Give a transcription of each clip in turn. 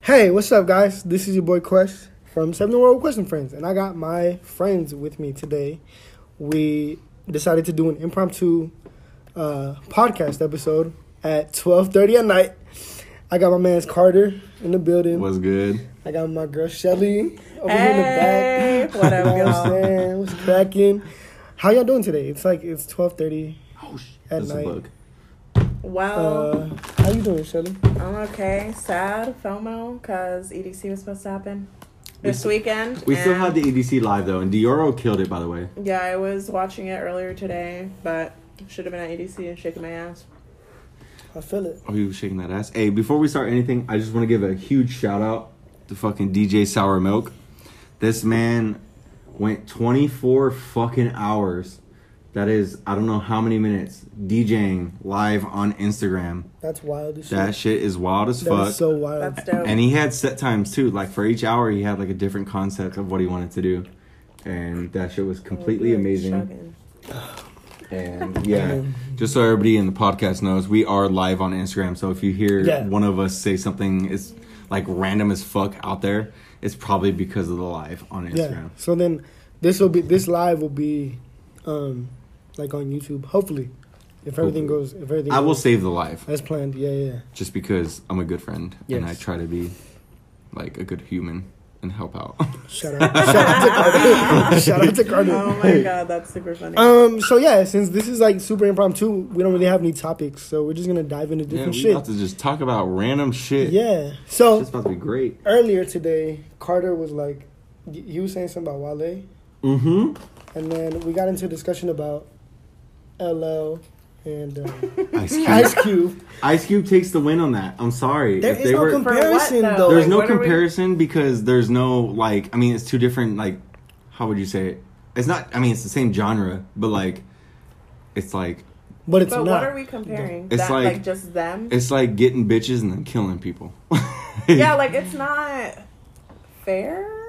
Hey, what's up, guys? This is your boy Quest from Seven World Question Friends, and I got my friends with me today. We decided to do an impromptu uh, podcast episode at twelve thirty at night. I got my man's Carter in the building. Was good. I got my girl Shelly over here in the back. what up, You know what y'all? I'm saying? What's cracking? How y'all doing today? It's like it's twelve thirty Oh, sh- at that's a night. bug. Well, Uh, how you doing, Shelly? I'm okay. Sad FOMO because EDC was supposed to happen this We- weekend. We still and- had the EDC live though, and Dioro killed it. By the way, Yeah, I was watching it earlier today, but should have been at EDC and shaking my ass. I feel it. oh, you was shaking that ass. Hey, before we start anything, I just want to give a huge shout out to fucking DJ Sour Milk. This man went 24 fucking hours. That is, I don't know how many minutes DJing live on Instagram. That's wild. as That shit. shit is wild as That fuck. is so wild. That's dope. And he had set times too. Like for each hour, he had like a different concept of what he wanted to do, and that shit was oh, completely Good amazing. And yeah, just so everybody in the podcast knows, we are live on Instagram. So if you hear Yeah. one of us say something is like random as fuck out there, it's probably because of the live on Instagram. Yeah. Instagram. So then this will be this live will be um like on YouTube. Hopefully. If everything Hopefully. goes if everything I will goes save the live as planned. Yeah, yeah. just because I'm a good friend and I try to be like a good human and help out. Shout out shout out to Carter. shout out to Carter. Oh my god, that's super funny. Um so yeah, since this is like super impromptu, we don't really have any topics, so we're just gonna dive into yeah, different we shit. about to just talk about random shit. Yeah. So it's about to be great. earlier today, Carter was like y- he was saying something about Wale Mm-hmm. and then we got into a discussion about LL and uh, Ice Cube. Ice Cube. Ice Cube takes the win on that. I'm sorry. There if is they no were, comparison though? though. there's Like, no what are we- comparison because there's no like. I mean, it's two different like. How would you say it? It's not. I mean, it's the same genre, but like, it's like But it's but not. what are we comparing? It's that, like- like, just them? it's like getting bitches and then killing people. yeah, like it's not fair.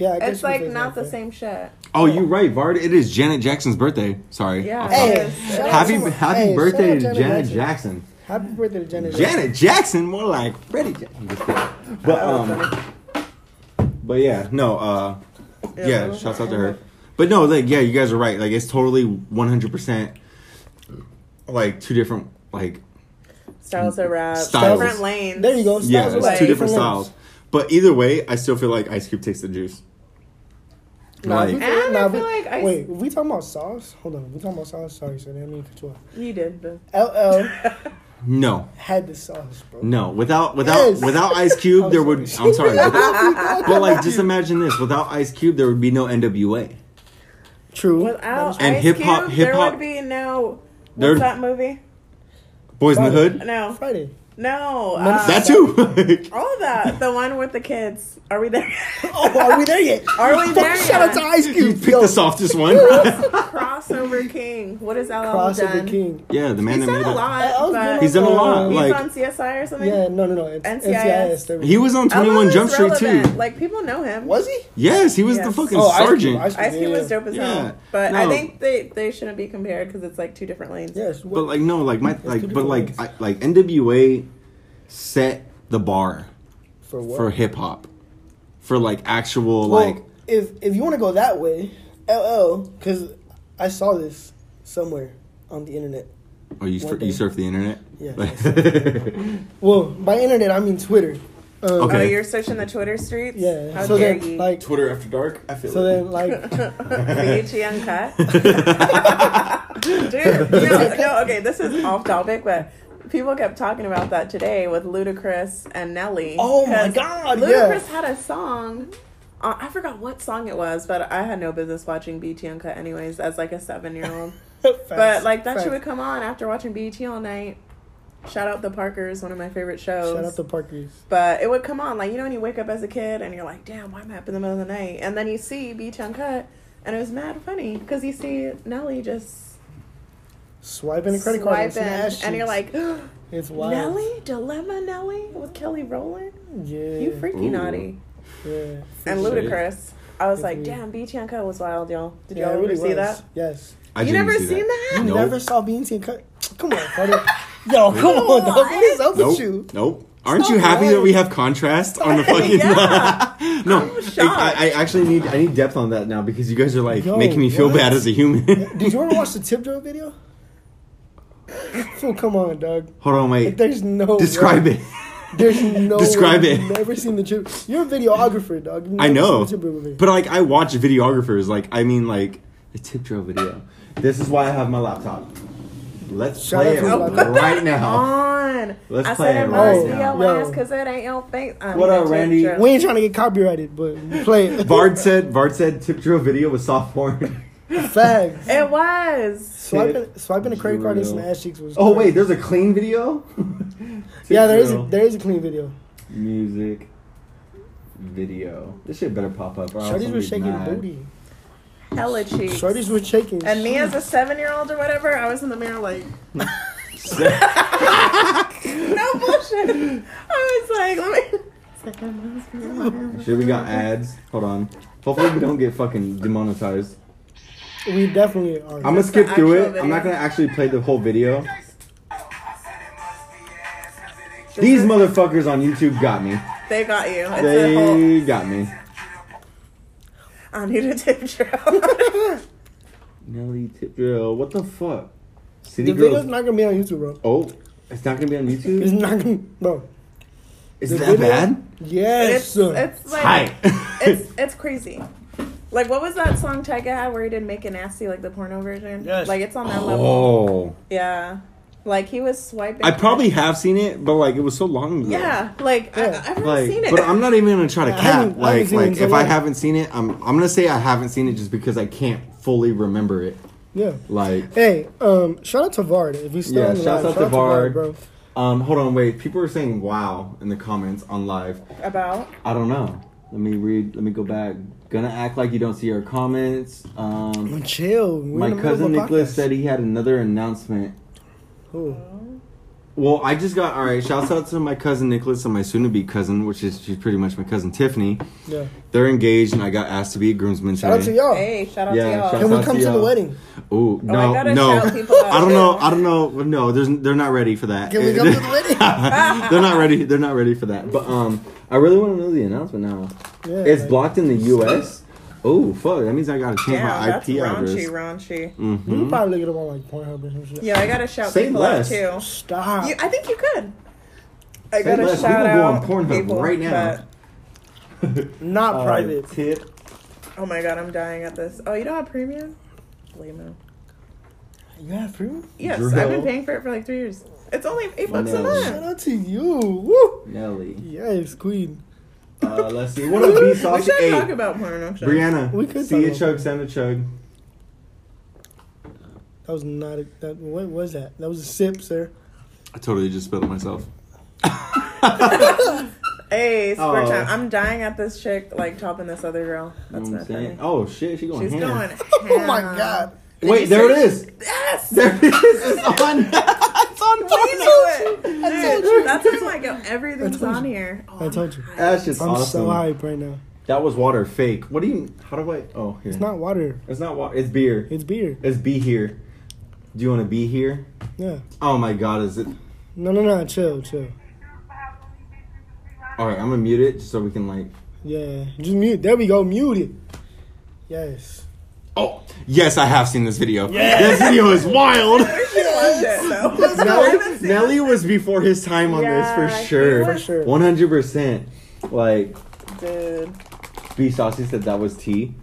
Yeah, I guess It's like not the same shit. oh, you're right, Vard. It is Janet Jackson's birthday. Sorry. Yeah. Hey, sorry. Yes. shout out Happy Happy hey, birthday to Janet Janet Jackson. Jackson. Happy birthday to Janet. Jackson. Janet Jackson, more like Freddie Jackson. But um, but yeah, no, uh, Yeah. yeah, shouts out to her. But no, like yeah, you guys are right. Like it's totally one hundred percent like two different like Styles of rap, Styles. different lanes. There you go. yeah, Styles it's two different lanes. styles. But either way, I still feel like Ice Cube takes the juice. Nah, Like- we, And nah, I we- like Ice- wait, we talking about sauce? Hold on, we talking about sauce? Sorry, so I didn't mean to cut you off. You did, but LL No, had the sauce, bro. no, without without Yes. without Ice Cube, there would. sorry. I'm sorry, but, but like just imagine this: without Ice Cube, there would be no NWA. True. without And Ice hip-hop- Cube, hip-hop- there would be no. There- What's that movie? Boys in the Hood. No, Friday. No. None uh, That too. All of that. The one with the kids. Are we there? Oh, are we there yet? Are we there Yet? Shout out to Ice you Cube. picked Yo, the softest one. Crossover King. What is LL Crossover done? King. yeah, the man He's that done a lot. LL's but He's done a lot. He's Like on CSI or something. Yeah, no, no, no. It's NCIS. NCIS. he was on Twenty One Jump Street too. Like people know him. Was he? Yes, he was Yes. the fucking Oh, Ice Cube, sergeant. Ice Ice Cube Yeah. was dope as Yeah. hell. But No. I think they, they shouldn't be compared because it's like two different lanes. Yes. But like no, like my like, but like like NWA set the bar for what? for hip hop, for like actual well, like if if you want to go that way, LL, because I saw this somewhere on the internet. oh you sur- you surf the internet. Yeah. Like- Well, by internet I mean Twitter. Um, Okay. Oh, you're searching the Twitter streets? Yeah. How so dare then, you? like, Twitter after dark. I feel so then, like, BET Uncut. Dude, no, no, okay, this is off topic, but people kept talking about that today with Ludacris and Nelly. Oh my God, Ludacris yeah. had a song. Uh, I forgot what song it was, but I had no business watching BET Uncut anyways as like a seven year old. But like that shit would come on after watching BET all night. Shout out the Parkers, one of my favorite shows. Shout out to Parkers. But it would come on, like you know, when you wake up as a kid and you're like, "Damn, why am I up in the middle of the night?" And then you see BET Uncut, and it was mad funny because you see Nelly just Swiping a credit card and, some and you're like, it's wild. "Nelly, Dilemma Nelly with Kelly Rowland, Yeah. you freaky Ooh. naughty." Yeah. And Shit. Ludacris, I was like, Definitely. damn, BET Uncut was wild, y'all. Did Yeah, y'all it ever really see was. that? Yes. I you never see seen that? You Nope. never saw BET Uncut. Come on, brother. Yo, come on, dog. What is up Nope. with you? Nope. Aren't Stop you happy that we have contrast on the fucking? Yeah. no, I'm I. I actually need I need depth on that now because you guys are like Yo, making me feel what? bad as a human. Did you ever watch the tip drill video? Fool, come on, dog. Hold on, Like, wait. there's no Describe way. it. There's no Describe way it. You've never seen the tip. You're a videographer, dog. I know, seen the tip drill video. but like I watch videographers. Like I mean, like the tip drill video. This is why I have my laptop. Let's Shout play it to his right now. On. Let's I play said it it right must be now. your Yo. because it ain't your face. I What mean, up, Randy? drill. we ain't trying to get copyrighted, but play it. Vard said Vard said tip drill video was soft porn. Fags. It was. Swiping, swiping a credit card and some drill. ass cheeks was. oh wait, there's a clean video. yeah, there is, a, there is a clean video. music video. This shit better pop up. Or else Shorties I'm were shaking mad. booty. Hella cheeks. Shorties were shaking. And me as a seven year old or whatever, I was in the mirror like, no bullshit. I was like, let me. It's like, that must be your Shit, we got ads. Hold on. Hopefully we don't get fucking demonetized. We definitely are. I'm gonna Just skip the through it. actual I'm not video. gonna actually play the whole video. These motherfuckers on YouTube got me. They got you. It's a whole. They got me. I need a tip drill. Nelly tip drill. What the fuck? the City video's girls. not gonna be on YouTube, bro. Oh, it's not gonna be on YouTube? It's YouTube. not gonna, bro. Is the that video- bad? Yes. it's it's like Hi. it's it's crazy. Like what was that song Tyga had where he did "Make It Nasty" like the porno version? Yes. Like it's on that level. oh, Yeah. Like he was swiping. I probably have seen it, but like it was so long ago. Yeah. Like I, Yeah. I've never Like, seen it. but I'm not even gonna try to I cap. haven't- I haven't Like, seen it in like if I haven't seen it, I'm I'm gonna say I haven't seen it just because I can't fully remember it. yeah. Like, Hey, um, shout out to Vard if he's still Yeah, on the shouts live. out to Vard. bro. um, hold on, wait. People are saying "wow" in the comments on live. about. I don't know. Let me read. Let me go back. Gonna act like you don't see our comments. Um, Chill. We're my the middle of cousin Nicholas podcast. said he had another announcement. Who? Well, I just got all right. Shouts out to my cousin Nicholas and my soon-to-be cousin, which is she's pretty much my cousin Tiffany. Yeah. They're engaged, and I got asked to be a groomsman Shout out to today. y'all. Hey, shout out Yeah, to y'all. Can we come to to the wedding? Ooh, I no, gotta no. shout people out I don't know. I don't know. No, there's they're not ready for that. Can we come to the wedding? they're not ready. They're not ready for that. But um, I really want to know the announcement now. Yeah, It's like- blocked in the U.S. Oh fuck! That means I gotta change Damn, my that's IP raunchy, address. raunchy. You can Mm-hmm. probably look it up on like Pornhub or some shit. Yeah, I gotta shout Say people less. out too. Stop. You, I think you could. I Say gotta less. We shout can go on out Pornhub people right now. that- Not Uh, private. Tip. oh my god, I'm dying at this. Oh, you don't have premium? Lame. You have premium? Yes, Drill. I've been paying for it for like three years. It's only eight bucks a Vanilla. Shout month. out to you. Woo. Nelly. Yes, queen. Uh, let's see. What up, B We Sauce? should Hey, talk about porno. shows. Brianna. We could see talk a about chug, that. send a chug. That was not a. That, what was that? That was a sip, sir. I totally just spilled it myself. Hey, sport Oh. time. I'm dying at this chick like topping this other girl. You know That's what I'm not saying? funny. Oh shit, she going She's ham. going. Oh my ham. god. Did Wait, you there it see- is. Yes. There it is. It's on. it's on Please do it. I told you. That's just like everything's I told on here. Oh, I told you. Oh That's just I'm awesome. so hype right now. That was water fake. What do you? How do I? Oh, here. It's not water. It's not water. It's beer. It's beer. It's be here. Do you want to be here? Yeah. Oh my god, is it? No, no, no. Chill, chill. All right, I'm gonna mute it just so we can like. Yeah. Just mute. There we go. Mute it. Yes. Oh, yes, I have seen this video. This video is wild. I should watch it though. I Nelly, Nelly was before his time on Yeah, this for he sure. For sure. One hundred percent. Like. Dude. B Saucy said that was T.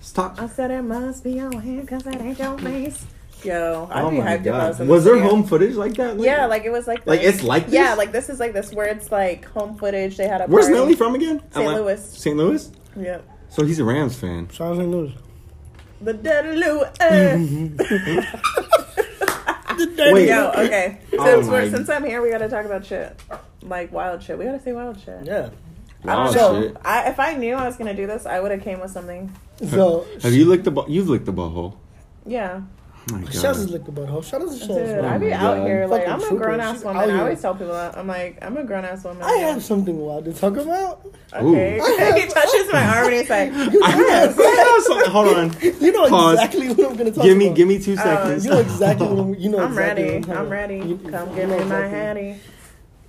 Stop. I said it must be your hand because that ain't your face. Yo, I'd oh be my hyped if I was god. in Was this there video. home footage like that? Yeah, like it was like Like, this. it's like this? Yeah, like this is like this where it's like home footage. They had a Where's party. Nelly from again? St. Louis. St. Louis. Yep. So he's a Rams fan. Shout out to News. The dead Louis. Wait. Yo, okay. Oh Since, my- we're, since I'm here, we gotta talk about shit. Like wild shit. We gotta say wild shit. Yeah. I Wow, don't know. Oh. I, if I knew I was gonna do this, I would have came with something. So Have you licked the? Bu- You've licked the butthole. Yeah. Oh my Shells is God. lick butthole. Shout out to Shells. Dude. I be out God. here like Fucking I'm a trooper. grown ass She's woman. out I here. always tell people that I'm like I'm a grown ass woman. I have something wild to talk about. Okay. Ooh. I have- he touches my arm and he's like, I have, have something. Hold on. You know Pause. exactly what I'm gonna talk Give me, about. give me two Uh, seconds. You know exactly what I'm, you know. I'm exactly ready. What I'm, I'm ready. You- Come give me my exactly. hattie.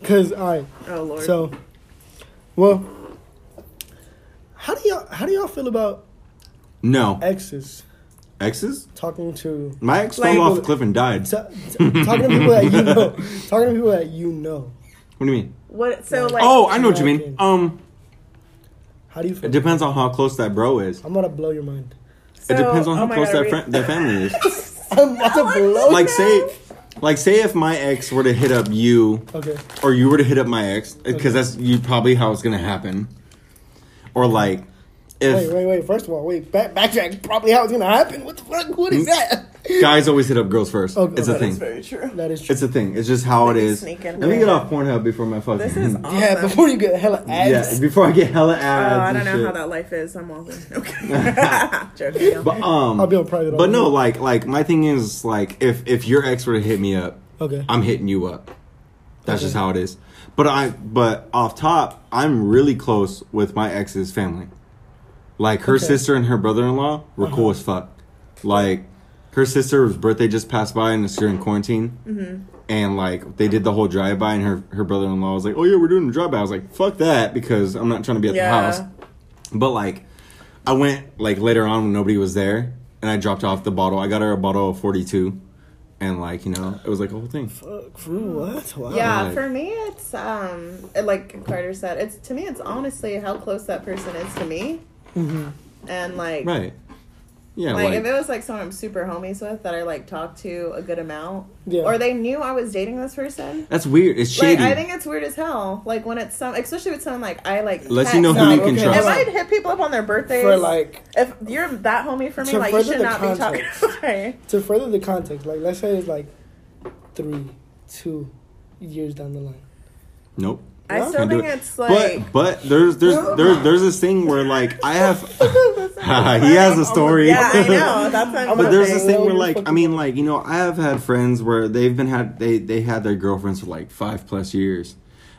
Cause all right, Oh lord. so, well, how do y'all how do y'all feel about no. exes Exes? talking to My ex Like- fell off a cliff and died. t- t- talking to people that you know, talking to people that you know? What do you mean? what? So like. oh, I know what you mean. Like- Um, How do you feel? it depends on how close that bro is. I'm gonna blow your mind. so- it depends on oh how my close God, that friend, that family is. I'm about to blow. like say, like say if my ex were to hit up you, Okay. or you were to hit up my ex, because that's you probably how it's gonna happen. Or like, if Wait, wait, wait. First of all, wait. Back, backtrack. Probably how it's gonna happen. What the fuck? What is that? guys always hit up girls first, Okay. it's a thing. That's very true. That is true. It's a thing. It's just how it Maybe is. sneak in Let me get off Pornhub before my fucking. This is awesome. Yeah, before you get hella ads. yeah, ads. before I get hella ads. Oh. I don't and know shit. how that life is. I'm all okay. Joking. But um, I'll be on private. but all no, like like my thing is like if if your ex were to hit me up, Okay. I'm hitting you up. That's Okay. just how it is. But I but off top, I'm really close with my ex's family. Like her Okay. sister and her brother-in-law were cool Uh-huh. as fuck. Like her sister's birthday just passed by and it's during quarantine. Mm-hmm. And like they did the whole drive-by and her her brother-in-law was like, "Oh yeah, we're doing the drive-by." I was like, "Fuck that," because I'm not trying to be at Yeah. the house. But like, I went like later on when nobody was there, and I dropped off the bottle. I got her a bottle of 42, and like you know, it was like a whole thing. Fuck, for what? Wow. Yeah, Like- for me, it's um, like Carter said, it's to me, it's honestly how close that person is to me, hmm and like, Right. Yeah. like, Like, if it was like someone I'm super homies with that I like talk to a good amount, Yeah. or they knew I was dating this person. that's weird. It's shady. Like I think it's weird as hell. Like when it's some, especially with someone like I like. Lets you know text- who you can okay. trust. If I hit people up on their birthdays, For like if you're that homie for me, like you should the not be talking. context. right. to further the context, like let's say it's like three, two years down the line. nope. I Yeah. still think it. it's like. But but there's there's there's there's this thing where like I have he has a story. yeah, I know. That's what I'm But there's this thing where like I mean like you know I have had friends where they've been had they they had their girlfriends for like five plus years.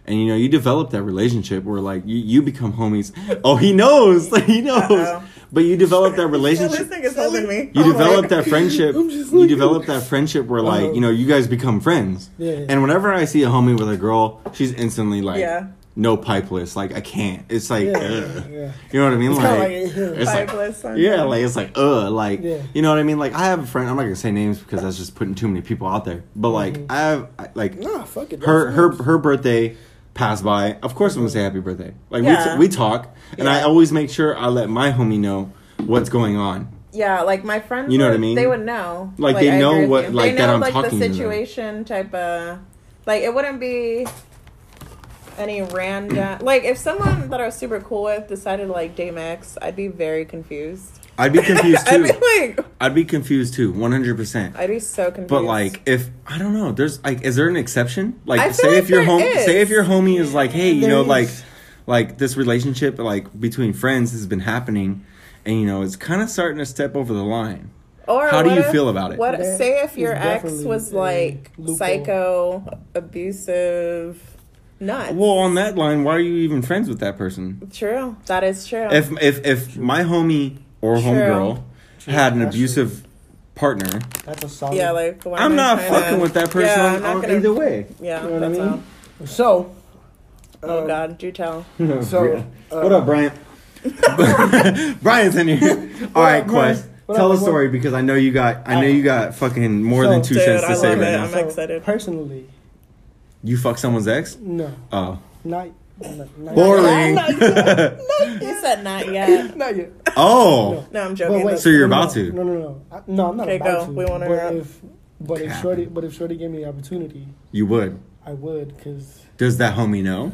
And you know, you develop that relationship where like you, you become homies. Oh, he knows. He knows. Uh-oh. But you develop that Yeah, relationship. this thing is holding me. You Oh develop that friendship. I'm You develop that friendship where like, Uh-huh. you know, you guys become friends. Yeah. And whenever I see a homie with a girl, she's instantly like Yeah. no pipeless. Like I can't. It's like Yeah, ugh. yeah. You know what I mean? It's like, like, it's like Pipeless, I'm yeah, like it's like uh, like Yeah. you know what I mean? Like I have a friend. I'm not gonna say names because that's just putting too many people out there. But like Mhm. I have like Nah, fuck it. her that's her her birthday passed by. Of course, I'm gonna say happy birthday. Like Yeah. we t- we talk, and I always make sure I let my homie know what's going on. Yeah, like my friends. You know what I mean? They would know. Like, they I know what- like, they that I'm like talking to the them. situation type of. Like it wouldn't be any random. Like if someone that I was super cool with decided to like date my ex, I'd be very confused. I'd be confused too. I'd too. be like, I'd be confused too, 100. percent I'd be so confused. But like, if I don't know, there's like, is there an exception? Like, I feel say like if your home, is. say if your homie is like, hey, you There know, is. like, like this relationship, like between friends, has been happening, and you know, it's kind of starting to step over the line. Or How do you if- feel about it? What say if your ex was like loophole. psycho, abusive, nuts? Well, on that line, why are you even friends with that person? true. That is true. If if if my homie or True. homegirl had an That's abusive partner, That's a solid. yeah, like why I'm not trying to- fucking with that person Yeah, I'm on, not gonna- either way. Yeah, You know what I mean? all. So. Oh um, God, do tell. So. uh, what up, Bryant? Brian's in here. All right, up, Brian? Quest. What Tell up, a story because I know you got. I know you got fucking more So- than two Dude, cents I to say love right it. now. I'm so, excited. Personally, You fuck someone's ex? no, Oh, not. not, not boring. Not yet. You said not yet. Not yet. oh, No, I'm But joking. wait, So you're no, no, about to? No, no, no. I, no, I'm not about to. Okay, about go. to. We wanna But know. if, but if Shorty, but if Shorty gave me the opportunity, you would. I would, cause Does that homie know?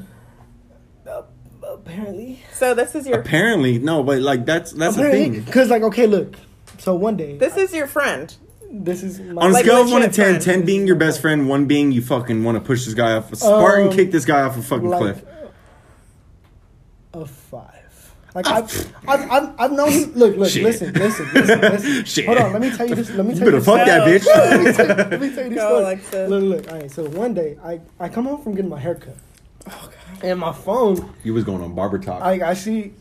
apparently, so this is your Apparently, no. But like that's that's a apparently, thing. cause like okay, look. So one day, this is your friend. This is my On a Like scale of one to legit 10, friend. 10 being your best friend, one being you fucking want to push this guy off, a Spartan Um, kick this guy off a fucking like cliff. a five. Like I've, I've, I've, I've known. Him, look, look, Shit. listen, listen, listen, listen. Shit. Hold on, let me tell you this. Let me You tell you better this. fuck that bitch. let, me tell, let me tell you this Go, story. Alexa. Look, look. All right. So one day, I, I come home from getting my haircut, Oh, God. and my phone, You was going on barber talk. I, I see,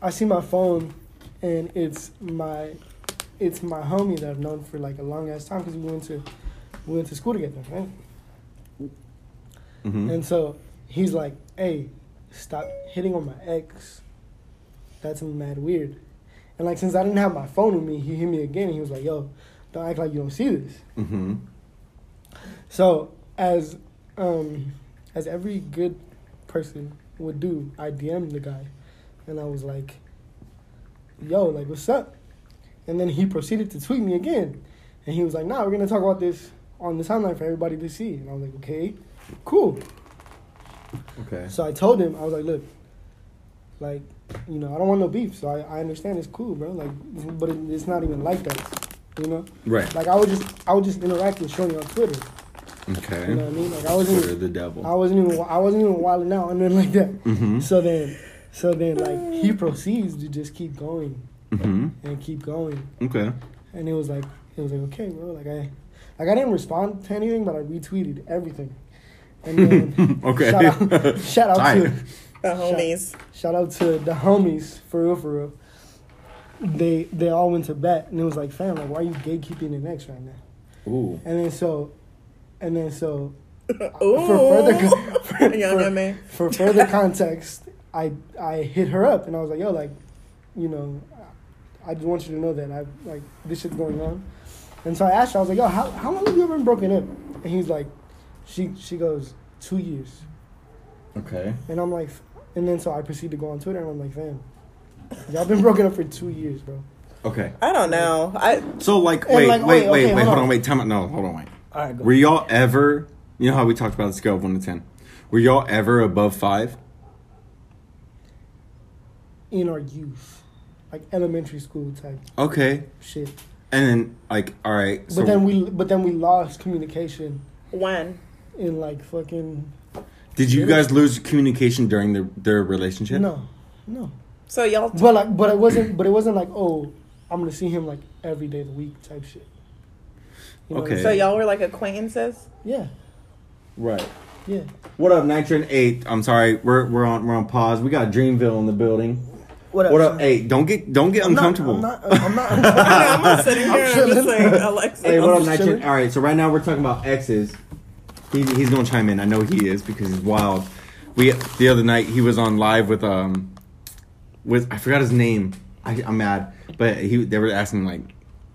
I see my phone, and it's my, it's my homie that I've known for like a long ass time because we went to, we went to school together, right? Mhm. And so he's like, "Hey, stop hitting on my ex. That's mad weird." And like since I didn't have my phone with me, he hit me again. And he was like, "Yo, don't act like you don't see this." Mm-hmm. So as um as every good person would do, I DM'd the guy, and I was like, "Yo, like what's up?" And then he proceeded to tweet me again, and he was like, "Nah, we're gonna talk about this on the timeline for everybody to see." And I was like, "Okay, cool." Okay. So I told him, I was like, look, like, you know, I don't want no beef. So I, I understand it's cool, bro. Like, but it, it's not even like that, you know. Right. Like I would just, I would just interact with Shorty on Twitter. Okay. You know what I mean? Like I wasn't, Twitter, even, the devil. I wasn't even, I wasn't even wilding out and then like that. Mm-hmm. So then, so then, like he proceeds to just keep going Mm-hmm. and keep going, Okay. and it was like, it was like, okay, bro. Like I, like I didn't respond to anything, but I retweeted everything. And then okay. shout out, shout out to. The homies. Shout out to the homies for real, for real. They they all went to bat, and it was like, fam, like, why are you gatekeeping an ex right now? Ooh. And then so, and then so, Ooh. for further for, for, for further context, I I hit her up, and I was like, yo, like, you know, I just want you to know that I like this shit's going on. And so I asked her, I was like, yo, how how long have you ever been broken up? And he's like, she she goes two years, Okay. and I'm like, and then so I proceed to go on Twitter, and I'm like, fam, y'all been broken up for two years, bro. Okay. I don't know. I So like, wait, like, wait, okay, wait, okay, wait. hold Hold on. on. Wait. Time out. No. Hold on. Wait. All right, go. Were y'all ever? You know how we talked about the scale of one to ten. Were y'all ever above five? in our youth, like elementary school type Okay. shit. And then like, all right. But then we, but then we lost communication when in like fucking did you guys lose communication during their their relationship? no, no. so y'all But like, but it wasn't, but it wasn't like, oh, I'm gonna see him like every day of the week type shit. You know what Okay. so y'all were like acquaintances. Yeah, Right. yeah. What up, Nitron Eight? I'm sorry, we're we're on we're on pause. We got Dreamville in the building. What What up? Hey, don't get don't get I'm uncomfortable. I'm not. I'm not. I'm I know, I'm not not sitting here. I'm I'm just chilling. like Alexa. Hey, what I'm up, just All right, so right now we're talking about exes. He, he's gonna chime in. I know he is because he's wild. We the other night he was on live with um with I forgot his name. I, I'm mad, but he they were asking like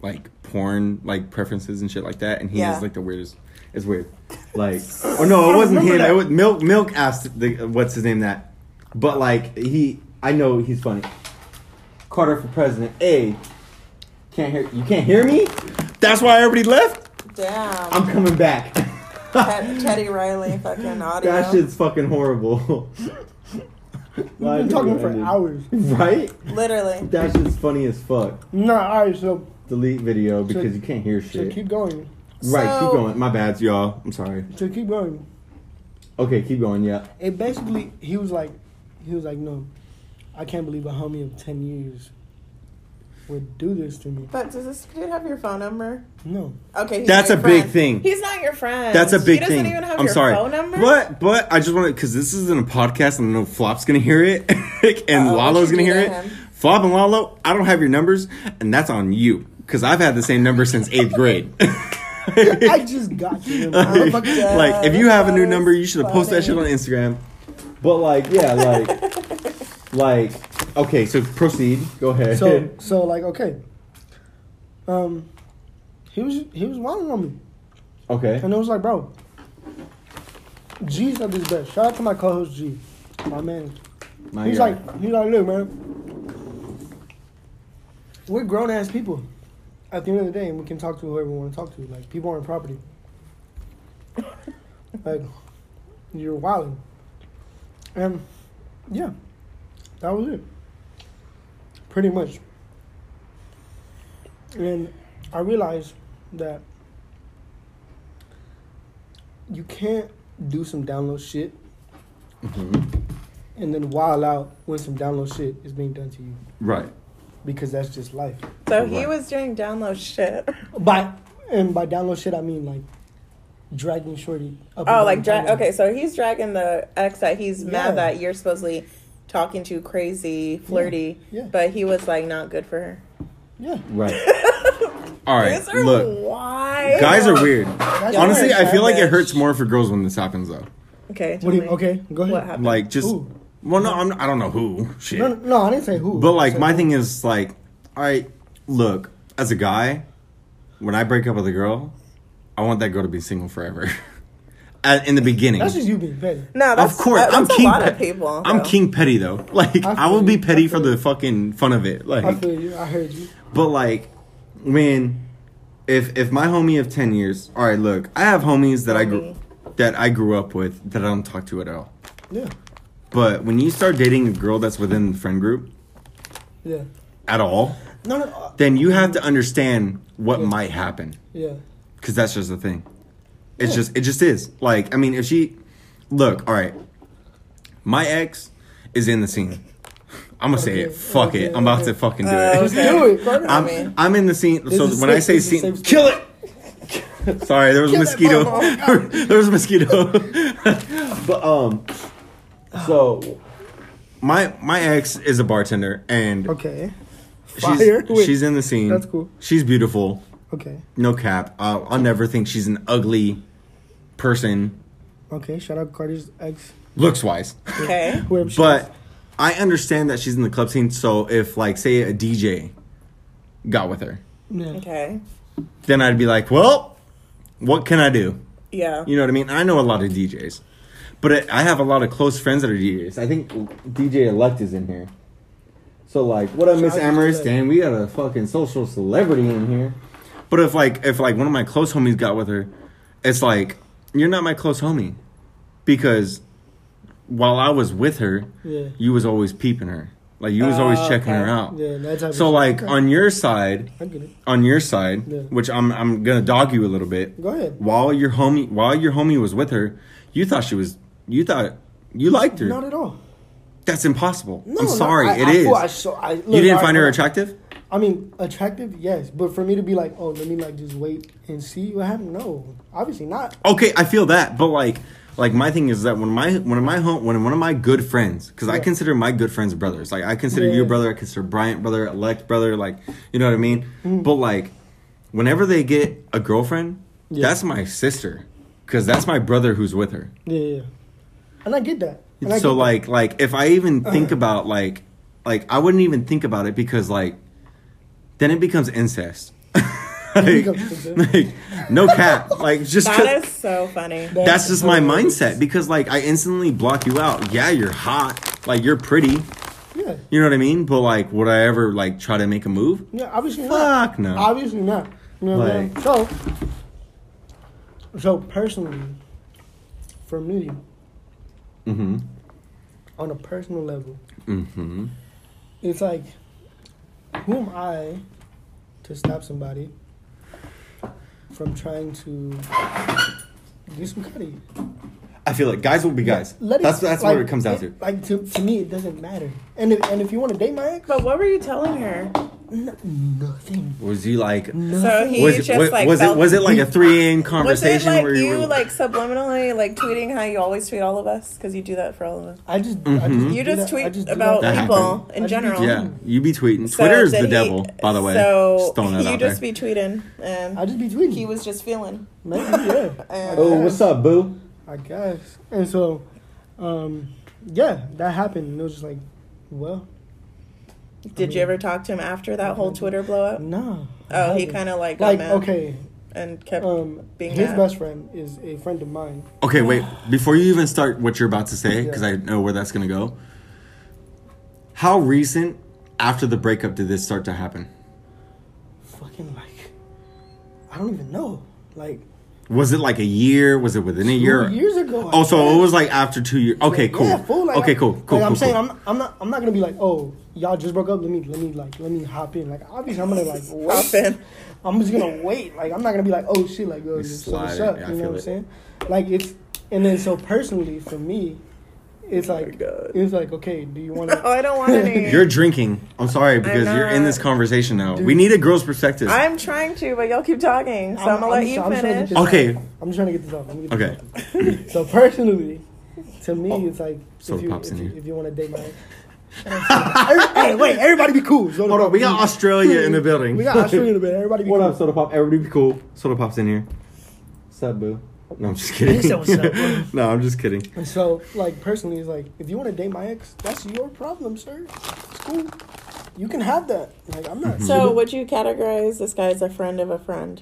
like porn like preferences and shit like that, and he Yeah. has like the weirdest. It's weird. Like oh no, it wasn't him. remember that. It was Milk. Milk asked the what's his name that, but like he I know he's funny. Carter for president. A. Can't hear you. Can't hear me. That's why everybody left. Damn. I'm coming back. Ted- Teddy Riley fucking audio. that shit's fucking horrible. We've been talking for hours. Right? Literally. That shit's funny as fuck. Nah, all right. So, Delete video because you can't hear shit. so shit. keep going. right, So- keep going. My bad, y'all. I'm sorry. So keep going. Okay, keep going. Yeah. It basically, he was like, he was like, no, I can't believe a homie of ten years would do this to me. But does this dude have your phone number? No. Okay, he's That's not a your big thing. He's not your friend. That's a big thing. he doesn't thing. even have I'm your sorry, phone number. but but I just want to because this isn't a podcast and I know Flop's gonna hear it and Uh-oh, Lalo's gonna hear it. to him? Flop and Lalo, I don't have your numbers, and that's on you because I've had the same number since eighth grade. I just got you. Like, like, if you have a new number, you should have posted that shit on. Instagram. But like, yeah, like, like, okay, so proceed. Go ahead. So, so like, okay. Um, he was he was wilding on me, okay, and it was like, bro, G's at his best. Shout out to my co-host G, my man. My he's guy. like, he's like, look, man, we're grown ass people. At the end of the day, and we can talk to whoever we want to talk to. Like people on property. like you're wilding, and yeah, that was it. Pretty much. And I realized that you can't do some download shit Mhm. and then wild out when some download shit is being done to you Right. because that's just life. So he Right. was doing download shit. By and by download shit, I mean like dragging shorty. Up Oh, like the drag. Okay, so he's dragging the ex that he's Yeah. mad that you're supposedly talking to crazy, flirty, Yeah. but he was like not good for her. Yeah. Right. All right. These are Look, why guys are weird. That's Honestly, weird. I feel like it hurts more for girls when this happens, though. Okay. What do you, me. okay, go ahead. What happened? Like, just Who? well, no, I'm, I don't know who. Shit. No, no, I didn't say who. But like my who. thing is like, all right, look, as a guy, when I break up with a girl, I want that girl to be single forever. At, in the beginning, That's just you being petty. No, that's of course, that- I'm that's king. a lot Pe- of people. I'm though. king petty though. Like I I, will be petty for the fucking fun of it. Like, I feel you. I heard you. but like, when if if my homie of ten years, all right, look, I have homies that I grew that I grew up with that I don't talk to at all. Yeah. But when you start dating a girl that's within the friend group Yeah. at all, No, no. uh, then you have to understand what Yeah. might happen Yeah. because that's just the thing. It's Yeah. just it just is. Like I mean, if she look, all right, my ex is in the scene. I'm gonna say it. Fuck okay, it. I'm about okay. to fucking do Uh, it. Do it. bro. I mean- I'm I'm in the scene. This So when I say scene, kill it. Sorry, there was a Kill that mosquito. there was a mosquito. but um, so my my ex is a bartender and Okay. she's Wait. she's in the scene. That's cool. She's beautiful. Okay. No cap. I'll, I'll never think she's an ugly person Okay. Shout out Cardi's ex. looks wise. Okay. Whoever she But. I understand that she's in the club scene. So if like say a DJ got with her, Yeah. Okay. then I'd be like, well, what can I do? Yeah. You know what I mean? I know a lot of DJs, but it, I have a lot of close friends that are DJs. I think DJ Elect is in here. So like, what up, Miss Shout out to Amherst? Elect. And we got a fucking social celebrity in here. But if like if like one of my close homies got with her, it's like you're not my close homie, because while I was with her, Yeah. you was always peeping her. Like you was always Oh, checking okay. her out. Yeah. That type of So like Okay. on your side, I get it. on your side, Yeah. which I'm I'm gonna dog you a little bit. Go ahead. While your homie while your homie was with her, you thought she was you thought you liked her. Not at all. That's impossible. No, I'm no, sorry, I, it I, is. I look, you didn't find her attractive? I mean, attractive, yes, but for me to be like, oh, let me like just wait and see what happens. No, obviously not. Okay, I feel that, but like like my thing is that when my one of my home when one of my good friends because I consider my good friends brothers like I consider Yeah. you brother I consider Bryant brother elect brother like you know what I mean Mm-hmm. but like whenever they get a girlfriend Yeah. that's my sister because that's my brother who's with her Yeah, yeah, yeah. and I get that. And so get that. like like if I even think about like like I wouldn't even think about it because like then it becomes incest. like, like, no cap. Like just that is so funny. That's just my mindset because like I instantly block you out. Yeah, you're hot. Like you're pretty. yeah, You know what I mean? But like would I ever like try to make a move? yeah, obviously not. Fuck no. Obviously not. You know what I mean? So, so personally, for me, Mm-hmm. on a personal level, Mm-hmm. it's like, who am I to stop somebody from trying to do some cutting? I feel like guys will be guys. Let it- that's that's like, what it comes down to. Like to, to me, it doesn't matter. And if, and if you want to date my ex, But what were you telling her? N- nothing. Was you like Nothing. So he was, just was, like was it was it like a three a.m. Was it conversation like where you, you were like subliminally like tweeting how you always tweet all of us because you do that for all of us? I just, I Mhm. just You just that- I tweet just about people happened. in I just general. Yeah, you be tweeting. So Twitter is the he- devil, by the way. So Just you just there. be tweeting, and I just be tweeting. he was just feeling. Maybe, yeah. Oh, what's up, boo? I guess. And so, um, yeah, that happened. And it was just like, well, Did you ever talk to him after that whole Twitter blow up? no. Oh, he kind of like like mad okay. and kept. Um, being his mad. best friend is a friend of mine. Okay, wait. Before you even start what you're about to say, Yeah. because I know where that's gonna go. How recent after the breakup did this start to happen? Fucking like, I don't even know. Like Was it like a year? Was it within a year? two years ago. I Oh, so guess. it was like after two years. Okay, cool. Yeah, fool, like, okay, cool, cool, Like, I'm cool, saying. I'm, I'm not, I'm not gonna be like, oh, y'all just broke up. Let me, let me, like, let me hop in. Like, obviously, I'm gonna like wait. Hop in. I'm just gonna wait. Like, I'm not gonna be like, oh shit, like, yo, just what's up? Yeah, you know what I'm saying? Like, it's, and then so personally for me, it's Oh my like God. it's like okay, do you want to? Oh, I don't want any. You're drinking. I'm sorry because you're in this conversation now. Dude. We need a girl's perspective. I'm trying to, but y'all keep talking, so I'm, gonna let you trying to finish. this off. Okay. I'm just trying to get this off. Let me get Okay. this off. So personally, to me, Oh, it's like soda if you pops if in you, here. if you want to date my. Every- hey, wait! Everybody be cool. Soda Hold on, we got Australia in the building. We got Australia in the building. Everybody be What cool. up, Soda Pop? Everybody be cool. Soda Pop's in here. What's up, boo? No, I'm just kidding. He said, "What's up, no, I'm just kidding. And so, like personally, it's like if you want to date my ex, that's your problem, sir. It's cool. You can have that. Like I'm not. Mhm. So, would you categorize this guy as a friend of a friend?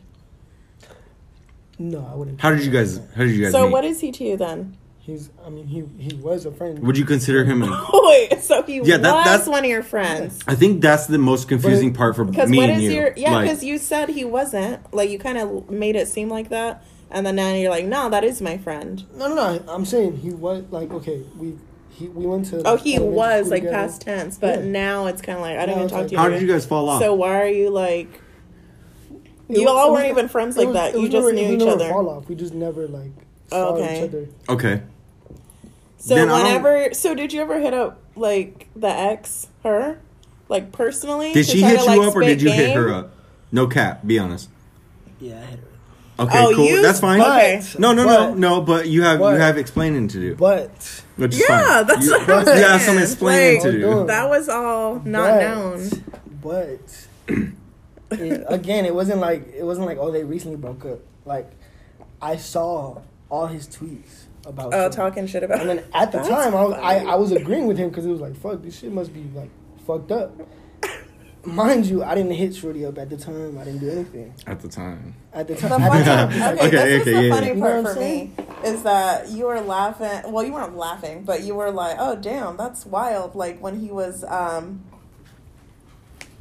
no, I wouldn't. How did you guys? How did you guys So, meet? what is he to you then? He's. I mean, he he was a friend. Would you consider him? An, Wait, so he Yeah, that- was that's- one of your friends. I think that's the most confusing part for me what and is you. your yeah? Like, Because you said he wasn't. Like you kind of made it seem like that, and then now you're like, no, that is my friend. No, no, no. I'm saying he was like okay. We he we went to. Oh, he was like together. past tense, but Yeah. now it's kind of like I Now don't even talk like- to you. how did you guys fall off? So why are you like? It You was- all weren't was- even friends like was- that. You just never- knew each other. Fall off. We just never like Oh, saw okay. each other. okay. So Then whenever, so did you ever hit up like the ex her, like personally? Did she hit to, you like, up or did you hit her up? No cap. Be honest. Yeah, I hit her. Okay, Oh, cool. you- That's fine. Okay. No, no, no, But- no. But you have but- you have explaining to do, But which is Yeah, fine. that's you, what I'm you have some explaining Like, to do. That was all not but, known. But it, again, it wasn't like it wasn't like oh they recently broke up. Like I saw all his tweets about. Oh, shit. talking shit about. And then at the That's time, I was I. I was agreeing with him because it was like fuck this shit must be like fucked up. Mind you, I didn't hit Shorty up at the time. I didn't do anything At the time. at the The time. funny, okay. Okay, this okay, is the yeah, funny yeah. You know part what I'm for me is that you were laughing. Well, you weren't laughing, but you were like, "Oh, damn, that's wild!" Like when he was um,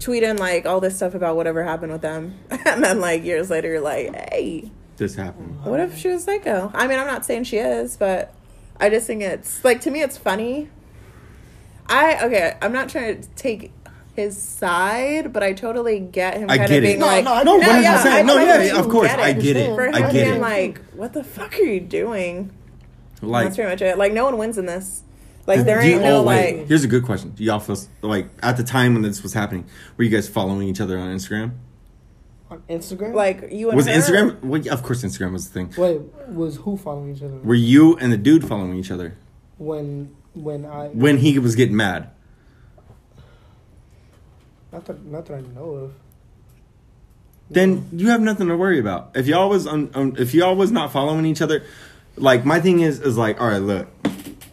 tweeting like all this stuff about whatever happened with them, and then like years later, you're like, "Hey, This happened. what if she was psycho?" I mean, I'm not saying she is, but I just think it's like to me, it's funny. I okay, I'm not trying to take his side, but I totally get him I kind get of it. being No, like, no, I No, Yeah, one hundred yeah, I percent. No, totally yeah, of course, get it. I get it. for him I get being it. like, what the fuck are you doing? Like, That's pretty much it. Like, no one wins in this. Like, there ain't oh, no oh, wait. like. Here's a good question. Do y'all feel like at the time when this was happening, were you guys following each other on Instagram? on Instagram. Like you and Was her? Instagram? Well, of course, Instagram was the thing. wait, was who following each other Were you and the dude following each other when when I when he was getting mad? Not that not that I know of. Then you have nothing to worry about. If y'all was un, un, if y'all was not following each other, like my thing is is like, all right, look,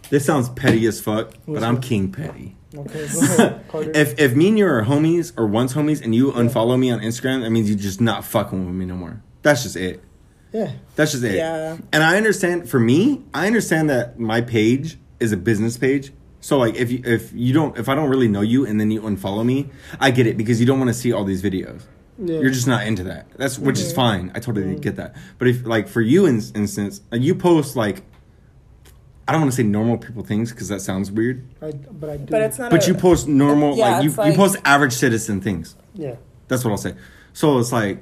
this sounds petty as fuck, but What's I'm that? king petty. Okay, go ahead, Carter. If if me and you are homies or once homies and you unfollow me on Instagram, that means you're just not fucking with me no more. That's just it. yeah, That's just it. Yeah. And I understand for me, I understand that my page is a business page. So like if you if you don't if I don't really know you and then you unfollow me, I get it because you don't want to see all these videos. yeah. You're just not into that. That's which is fine. I totally get that. But if like for you in instance, you post like I don't want to say normal people things because that sounds weird. I, but I do. But it's not. But a, you post normal Yeah, like you like- you post average citizen things. Yeah, That's what I'll say. So it's like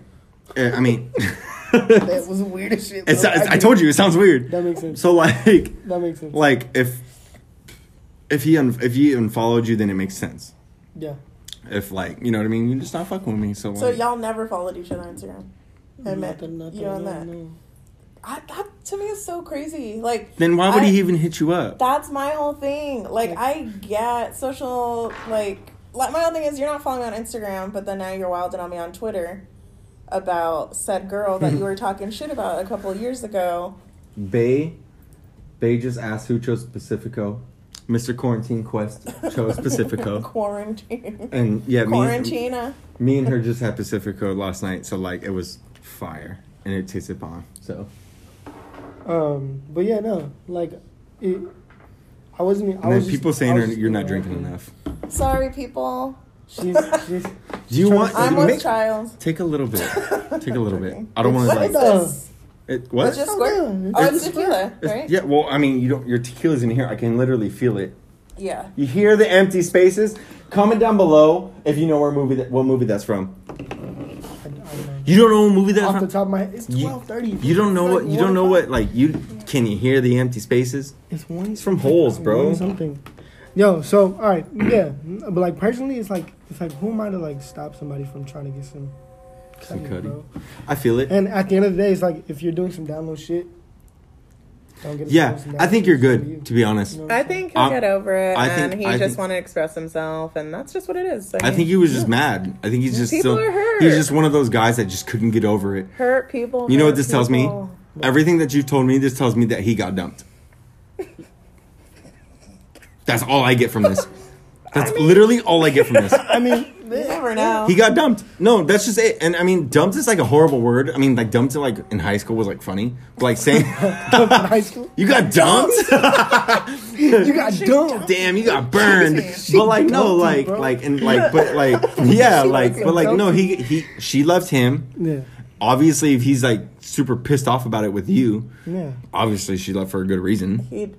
eh, I mean that was weird as shit. it's, bro. it's I get told you it sounds weird. That makes sense. So like That makes sense. like if if he un- if he unfollowed you, then it makes sense. yeah. If like you know what I mean, you're just not fucking with me. So, So like, y'all never followed each other on Instagram. Admit Nothing, nothing, you on that. no. I, that to me is so crazy. Like then why would I- he even hit you up? That's my whole thing. Like I get social like like my whole thing is you're not following me on Instagram, but then now you're wilding on me on Twitter about said girl that you were talking shit about a couple of years ago. Bay, Bay just asked who chose Pacifico. Mr. Quarantine Quest chose Pacifico. Quarantine. And yeah, me, Quarantina. me and her just had Pacifico last night, so like it was fire and it tasted bomb. So Um, but yeah, no, like it. I wasn't. I and then was people just, saying I was just you're not drinking enough. Sorry, people. She's, she's Do you want? I'm make- with child. Take a little bit. Take a little bit. I don't want to like. This? It, what? Let's just Oh, squirt. yeah. Oh, it's It's- tequila, It's- right? Yeah, well, I mean, you don't. Your tequila's in here. I can literally feel it. Yeah. You hear the empty spaces? Comment down below if you know where movie that what movie that's from. I, I don't. You don't know what movie that's off the from, top of my head. It's You- twelve thirty. you don't know what you don't know what like you can you hear the empty spaces? It's one. It's from holes, bro. Something. Yo, so all right, yeah, but like personally, it's like it's like who am I to like stop somebody from trying to get some, Some cutting, cutting. I feel it. And at the end of the day, it's like if you're doing some download shit, don't get Yeah, some I think you're good you. to be honest. You know I think he'll Um, get over it, I and think- he I just think- wanted to express himself, and that's just what it is. I think he was just mad. I think he's just People still, are hurt. he's just one of those guys that just couldn't get over it. hurt people. You know what hurt this tells me? people. Everything that you've told me, this tells me that he got dumped. That's all I get from this. That's literally all I get from this. I mean, You never know. He got dumped. No, that's just it. And I mean, dumped is like a horrible word. I mean, like dumped like in high school was like funny. But like saying in high school, you got dumped, you got dumped. damn, you got burned. But like no, like bro. like and like but like yeah, like but like no, he he she left him. Yeah, Obviously, if he's like super pissed off about it with you, yeah. obviously she left for a good reason. He,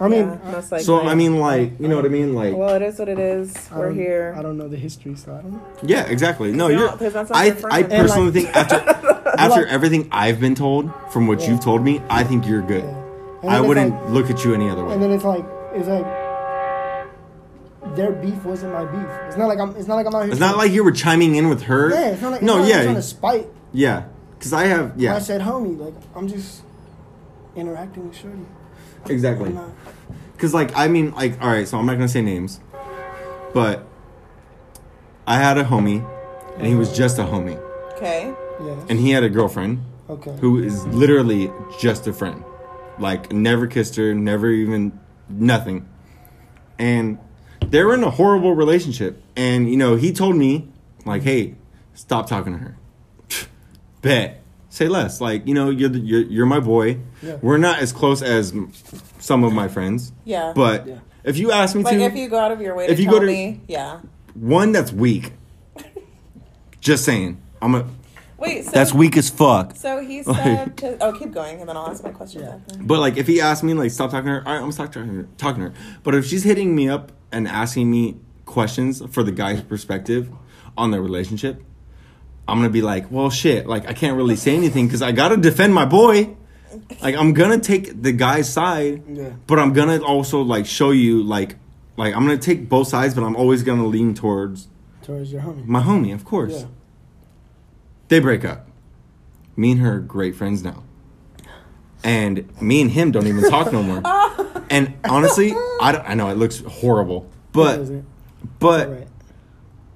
I mean, yeah, most likely. So I mean, like you know what I mean, like well, it is what it is. We're don't- here. I don't know the history, so I don't know. yeah, exactly. No, No, you're. 'cause that's not I. I And, personally like- think after after Like- everything I've been told from what Yeah. you've told me, I think you're good. Yeah. I wouldn't like- look at you any other way. And then it's like it's like their beef wasn't my beef. It's not like I'm. It's not like I'm out here. It's not like you were chiming in with her. yeah. It's not like no, it's not like I'm trying yeah, to spite. yeah. Because I have, Yeah. I said, homie, like I'm just interacting with Shorty. Exactly. Because like I mean, like all right, so I'm not gonna say names, but I had a homie, and he was just a homie, okay. Yeah. and he had a girlfriend Okay. who is literally just a friend, like never kissed her, never even nothing, and they were in a horrible relationship. And you know, he told me like, "Hey, stop talking to her." Bet. Say less. Like you know, you're the, you're you're my boy. Yeah. We're not as close as some of my friends, Yeah. but Yeah. if you ask me like to, if you go out of your way to if you tell go to- me, yeah. one that's weak. Just saying, I'm a. Wait. So, That's weak as fuck. So he said. To, oh, keep going, and then I'll ask my question Yeah. But like, if he asks me like stop talking to her, all right, I'm stop talking to her, talking to her. But if she's hitting me up and asking me questions for the guy's perspective on their relationship, I'm gonna be like, well, shit. Like, I can't really say anything because I gotta defend my boy. Like, I'm gonna take the guy's side, Yeah. but I'm gonna also like show you like, like I'm gonna take both sides, but I'm always gonna lean towards Towards your homie. my homie, of course. Yeah. They break up. Me and her are great friends now. And me and him don't even talk no more. And honestly, I, don't, I know it looks horrible, but but Alright.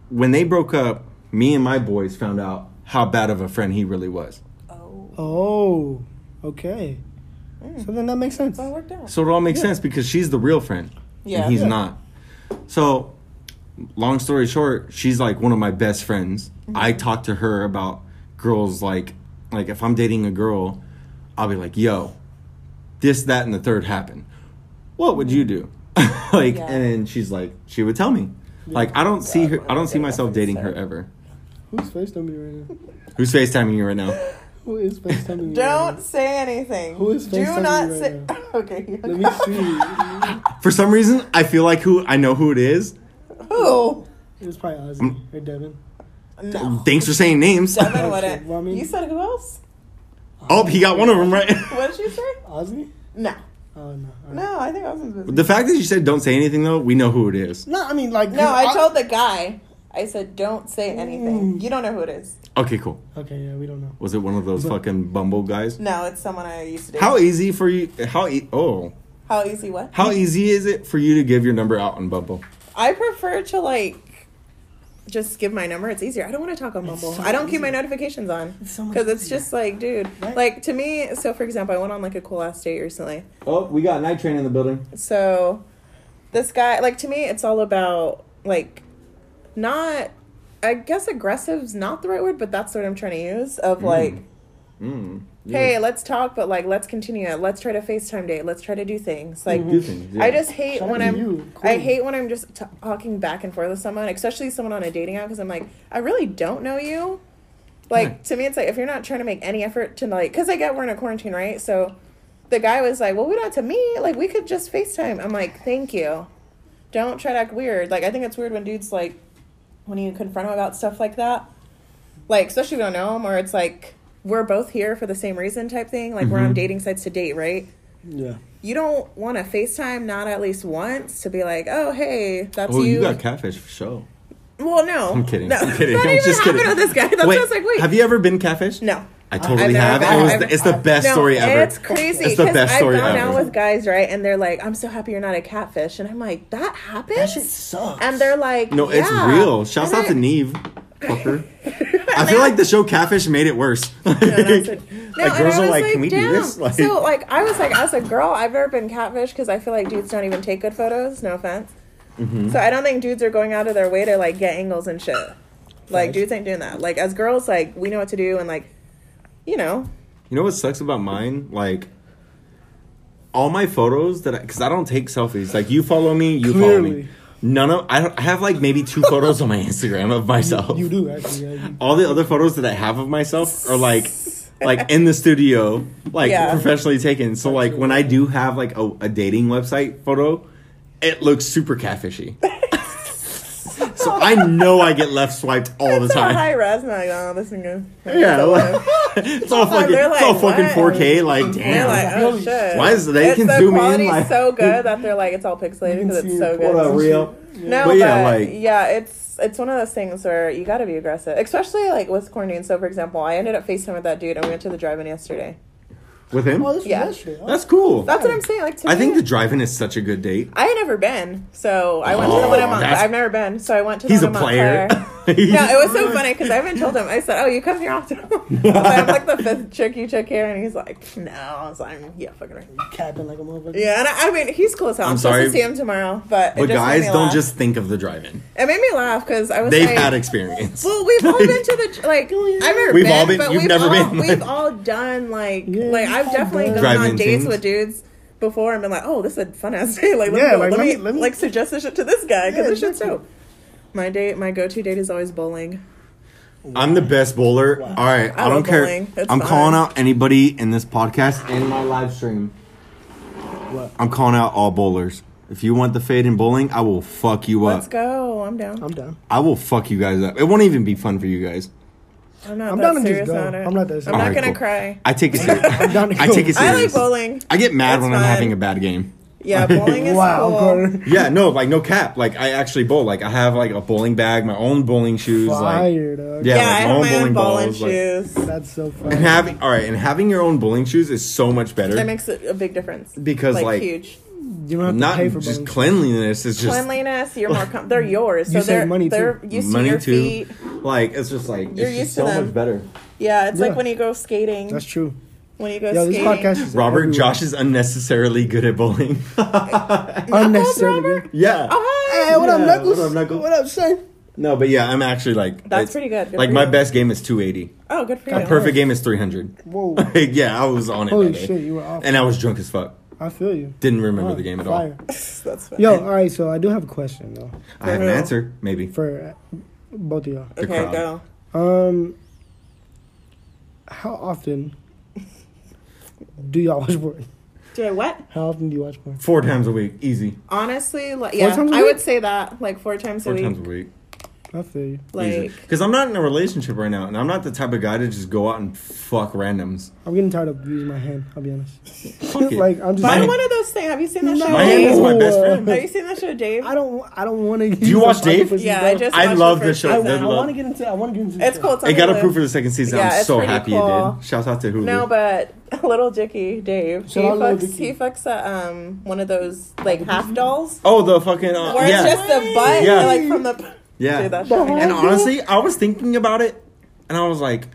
when they broke up, me and my boys found out how bad of a friend he really was. Oh, Oh. Okay. Mm. So then that makes sense. so it worked out. So it all makes sense because she's the real friend, Yeah. and he's Yeah. not. So, long story short, she's like one of my best friends. Mm-hmm. I talk to her about girls like like if I'm dating a girl, I'll be like, "Yo, this, that, and the third happened. What would you do?" like, Yeah. and she's like, she would tell me. Like, I don't see her. I don't see myself dating her ever. Who's FaceTiming me right now? Who's FaceTiming you right now? Who is FaceTiming me? Don't now? say anything. Who is Do FaceTiming not you say. right now? okay. Let me see. For some reason, I feel like who I know who it is. Who? It was probably Ozzy Mm. or Devin. No. Thanks for saying names. Devin wouldn't. Well, I mean- you said who else? Oh, he got one of them right. What did you say? Ozzy? No. Oh no. Alright. No, I think I was busy. The fact that you said don't say anything though, we know who it is. No, I mean like. no, I told the guy. I said, don't say anything. Mm. You don't know who it is. Okay, cool. Okay, yeah, we don't know. Was it one of those fucking Bumble guys? No, it's someone I used to date. How easy for you? How e- oh, How easy what? how easy is it for you to give your number out on Bumble? I prefer to like just give my number. It's easier. I don't want to talk on Bumble. so I don't keep my easy. notifications on It's so much because it's easier. just like, dude, Right? like to me. So for example, I went on like a cool ass date recently. Oh, we got Night Train in the building. So this guy, like to me, it's all about like not. I guess aggressive's not the right word, but that's what I'm trying to use. Of like, Mm. hey, let's talk, but like, let's continue it. Let's try to FaceTime date. Let's try to do things. Like, do things. yeah. I just hate Shout when I'm. you. I hate when I'm just t- talking back and forth with someone, especially someone on a dating app, because I'm like, I really don't know you. Like to me, it's like if you're not trying to make any effort to like, because I get we're in a quarantine, right? So the guy was like, "Well, we don't have to me. Like we could just Facetime." I'm like, "Thank you. Don't try to act weird." Like I think it's weird when dudes like when you confront them about stuff like that. like especially if we don't know them, or it's like we're both here for the same reason type thing. Like we're on Mhm. dating sites to date, right? Yeah. You don't want to FaceTime not at least once to be like, oh hey, that's Oh, you. you got catfish for sure. well, no, I'm kidding. No, I'm kidding. That I'm even just happened kidding. with this guy. That's wait, I was like, wait, have you ever been catfish? no. I totally I've have. it was the, it's the best No, story ever. It's crazy. It's the best I story ever. out with guys, right? And they're like, I'm so happy you're not a catfish. And I'm like, that happens? That shit sucks. And they're like, No, it's real. Shouts out to Nev. Fucker. I feel like the show Catfish made it worse. No, that's. No, like girls I are was like, can we do damn. this? Like, so like I was like, as a girl, I've never been catfish because I feel like dudes don't even take good photos. No offense. Mm-hmm. So I don't think dudes are going out of their way to like get angles and shit. Like dudes ain't doing that. Like as girls, like we know what to do and like, you know, you know what sucks about mine? Like, all my photos that I because I, don't take selfies. Like you follow me, you follow me. None of I, don't, I have like maybe two photos on my Instagram of myself. You do actually. Yeah, you- all the other photos that I have of myself are like like in the studio, like Yeah. professionally taken. So like when I do have like a, a dating website photo, it looks super catfishy. so I know I get left swiped all the it's time. high res. and I'm like, oh, this is good. Yeah, like, it's all fucking, They're it's all fucking what? 4K. Like, damn. like, oh shit. Why is- they it's, can the zoom in, like- so good that they're like it's all pixelated because it's so good. what a real. No, But but yeah, yeah, it's it's one of those things where you got to be aggressive, especially like with quarantine. So, for example, I ended up Facetime with that dude, and we went to the drive-in yesterday. With him, Oh, this was Yeah. yesterday. Oh. that's cool. That's what I'm saying. Like, to I me, think the drive-in is such a good date. I ain't never been, so I went to Oh, the one in Mont- that's- I've never been, so I went to the He's a one in player. Montclair. No, it was so funny because I even told him. I said, "Oh, you come here often." so I'm like the fifth chick you took here, and he's like, "No." I was like, "Yeah, fucking right." Capping like a motherfucker. Yeah, and I, I mean, he's cool as hell. I'm I'm, supposed sorry. to see him tomorrow, but it But just made guys, me don't laugh. just think of the drive-in. It made me laugh because I was They've like, had experience. Well, we've all been to the like. Oh, I've never We've been, all been- but you've we've never all, been. We've all done like Yeah, like I've I've definitely gone Drive-in on dates things. with dudes before and been like, oh, this is a fun ass day. Like, let, Yeah, me, like, let, let me, me- let me- like suggest this shit to this guy because Yeah, this shit's dope. My date, my go to date is always bowling. I'm the best bowler. Wow. All right, I, I don't care. I'm fun. calling out anybody in this podcast and my live stream. What? I'm calling out all bowlers. If you want the fade in bowling, I will fuck you up. Let's go. I'm down. I'm down. I will fuck you guys up. It won't even be fun for you guys. I'm not I'm that down to just serious go. about it. I'm not that serious. I'm not Alright, gonna cool. cry. I take it serious. I'm down to I take it I like bowling. I get mad It's when I'm fun. having a bad game. Yeah, bowling is Wow, cool. Carter. Yeah, no, like no cap. Like I actually bowl. Like I have like a bowling bag, my own bowling shoes. Like Fire, dog. Yeah, Yeah, like, I my have own my own bowling bowling balls, like- shoes. That's so fun. and having all right, and having your own bowling shoes is so much better that makes it a big difference. because like, like, huge you don't have to not pay for just bowling. cleanliness. It's just cleanliness. You're more. Com- they're yours, so You save they're money, too. they're used money to your too. feet. Like it's just like You're it's used just to so them. much better. Yeah, it's Yeah. like when you go skating. That's true. when you go Yo, this skating. podcast is Robert, everywhere. Josh is unnecessarily good at bowling. unnecessarily. Robert? yeah. Oh, Hey, what up, Yeah, Knuckles? what up, Knuckles? What up, son? No, but yeah, I'm actually like That's it's- pretty good. Good like for my you. best game is 280. Oh, good for you. My Perfect game is 300. Whoa. yeah, I was on it. Holy that day. shit, you were off. And I was drunk as fuck. I feel you. Didn't remember Oh, the game at fire. all. That's fine. Yo, all right, so I do have a question, though, I have an who? answer, maybe. for uh, both of y'all. the Okay, crowd. go. Um, how often do y'all watch porn? Do I what? How often do you watch porn? Four times a week, easy. Honestly, like Four yeah, times a I week? would say that like four times Four a week. times a week. I feel you. Like Because I'm not in a relationship right now, and I'm not the type of guy to just go out and fuck randoms. I'm getting tired of using my hand. I'll be honest. Fuck it. like I'm just. My- find one of those things. Have you seen that No. show? My hand is my best friend. Have you seen that show, Dave? I don't. I don't want to. Do you watch Dave? Yeah, I just. I love the the show. I, I want to get into. It. I want to get into. the It's show. cool. It's It got approved for the second season. Yeah, I'm so happy cool. it did. Shouts out to Hulu. No, but little Dicky Dave. Shout he fucks. Dicky. He fucks a, um one of those like half dolls oh, the fucking uh, where yeah, it's just the butt, Yeah. like from the. Yeah. Dude, that shit. And honestly, I was thinking about it, and I was like,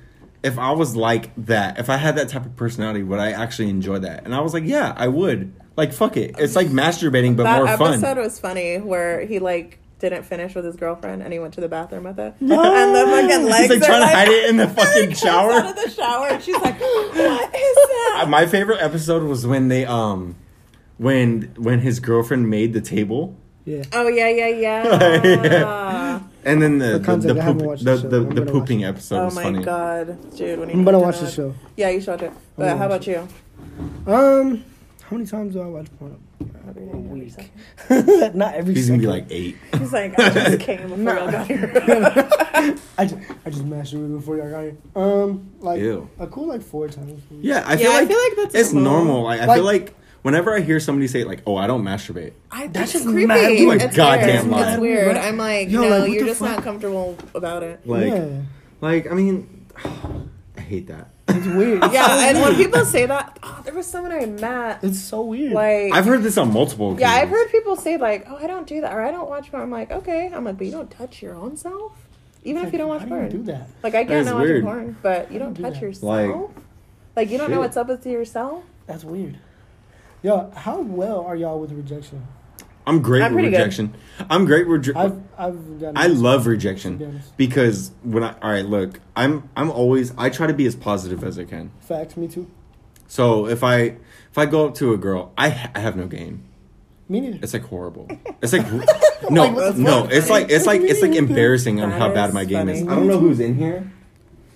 if I was like that, if I had that type of personality, would I actually enjoy that? And I was like, yeah, I would. Like, fuck it. It's like masturbating, but that more episode fun. was funny where he like didn't finish with his girlfriend and he went to the bathroom with it. and the fucking legs He's like are trying to hide it in the fucking shower. out of the shower and she's like, "What is that?" My favorite episode was when they um, when when his girlfriend made the table, Yeah. oh yeah, yeah, yeah. and then the For the, the, poop, the, the the, the pooping watch episode oh was my funny. god, dude! When you I'm gonna watch the show. Yeah, you should watch it. But how watch about you? Um, How many times do I watch porn? Every day, A every week. second. Not every. He's gonna be like eight. He's like, I just came before Nah. y'all got here. I just, I just masturbated before y'all got here. Um, like Ew. a cool like four times. Yeah, I Yeah, feel I like feel like that's it's normal. normal. Like, I Like- feel like whenever I hear somebody say like, "Oh, I don't masturbate," I, That's that's just just creepy. mad- you a it's goddamn weird. It's weird. I'm like, Yo, no, like, you're just fuck? not comfortable about it. like, yeah, like I mean, I hate that. it's weird. It's Yeah, so and when people say that, oh, there was someone I met. it's so weird. Like, I've heard this on multiple. yeah, I've heard people say like, oh, I don't do that, or I don't watch porn. I'm like, okay. I'm like, but you don't touch your own self, even if you don't watch How porn. do you do that? Like, I That get is not weird. watching porn, but you don't do touch that? yourself. Like- Like, you don't know what's up with yourself. That's weird. Yo, how well are y'all with rejection? I'm great I'm with pretty good. rejection. I'm great with. Re- I've I've gotten. I love to be rejection honest. because when I all right, look, I'm I'm always I try to be as positive as I can. Facts. Me too. So if I if I go up to a girl, I ha- I have no game. Me neither. It's like horrible. It's like no, Like, what the no. fuck? It's like it's like it's like embarrassing on how bad my game is. I don't know who's in here.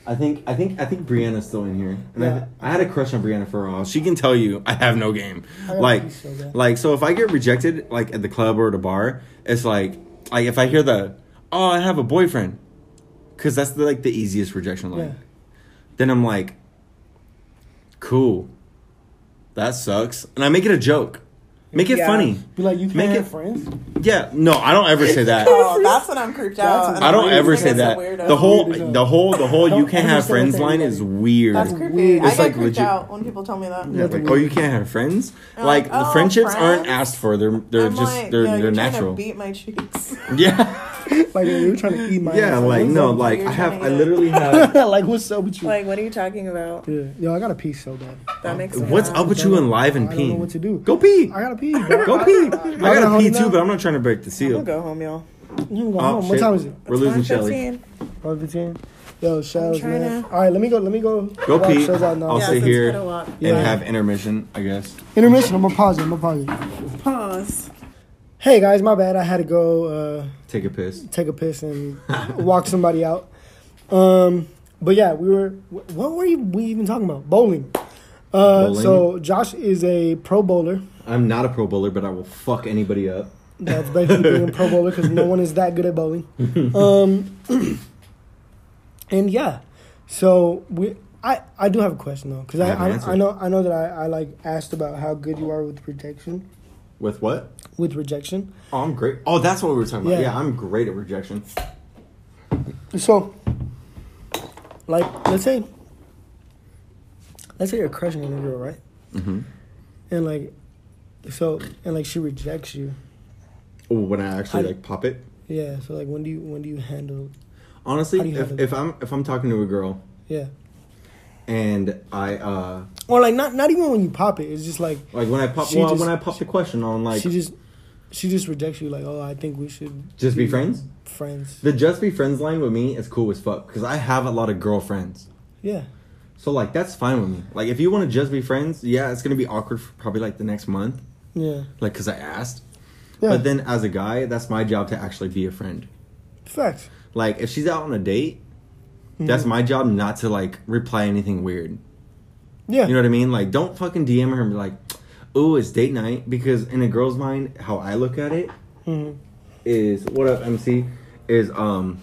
I think I think I think Brianna's still in here, and Yeah. I, I had a crush on Brianna for a while. She can tell you I have no game. I got a Like that. like so if I get rejected like at the club or at a bar, it's like like if I hear the oh I have a boyfriend, because that's the, like the easiest rejection line. Yeah. Then I'm like, cool, that sucks, and I make it a joke, make it Yeah. funny. Be like you can't Make have it- friends. Yeah, no, I don't ever say that. Oh, that's when I'm creeped That's out. a- I don't Weird. ever say that. The whole, Weird as hell. the whole, the whole. You can't have friends line is weird. That's It's creepy. weird. I get like creeped legit- out when people tell me that. Yeah, like, oh, you can't have friends. I'm Like, like, the oh, friendships aren't asked for. They're they're I'm just like, they're yo, they're you're trying natural. to beat my cheeks. Yeah, Like you're trying to eat my. yeah. Like no, like I have. I literally have. like what's up with you? like, what are you talking about? yeah. Yo, I got a pee so bad. That makes me What's up with you and live and I don't know what to do. Go pee. I gotta pee. Bro. Go pee. I gotta gotta pee too, down. but I'm not trying to break the I'm seal. gonna go home, y'all. You can go Oh, home. What time is it? We're losing Shelly. 1:15. Oh, 15. Yo, shells, man. to- All right, let me go. Let me go. Go pee. out now. I'll Yeah, sit here and Yeah. have intermission. I guess. Intermission. I'm gonna pause it. I'm gonna pause it. Pause. Hey guys, my bad. I had to go uh, Take a piss. take a piss and walk somebody out. Um, but yeah, we were. What were you, we even talking about? Bowling. Uh, So Josh is a pro bowler. I'm not a pro bowler, but I will fuck anybody up. That's basically being a pro bowler because no one is that good at bowling. Um, and yeah, so we. I, I do have a question though because I I, I. I know I know that I, I like asked about how good you are with rejection With what? with rejection. Oh, I'm great. Oh, that's what we were talking about. Yeah. Yeah, I'm great at rejection. So, like, let's say, let's say you're crushing on a girl, right? Mm-hmm. And like, so and like she rejects you. Oh, when I actually like pop it. Yeah. So like, when do you when do you handle? Honestly, you if, handle if I'm if I'm talking to a girl Yeah. and I uh Or like not not even when you pop it. It's just like like when I pop well, just- when I pop the question on like she just she just rejects you. Like, oh, I think we should just be friends. friends. The just be friends line with me is cool as fuck because I have a lot of girlfriends. Yeah. So like that's fine with me. Like if you want to just be friends, yeah, it's gonna be awkward for probably like the next month, Yeah. like because I asked. Yeah. But then as a guy, that's my job to actually be a friend. Facts. Like if she's out on a date, Mhm. that's my job not to like reply anything weird. Yeah. You know what I mean? Like don't fucking DM her and be like, "Oh, it's date night," because in a girl's mind, how I look at it hmm is what up MC is um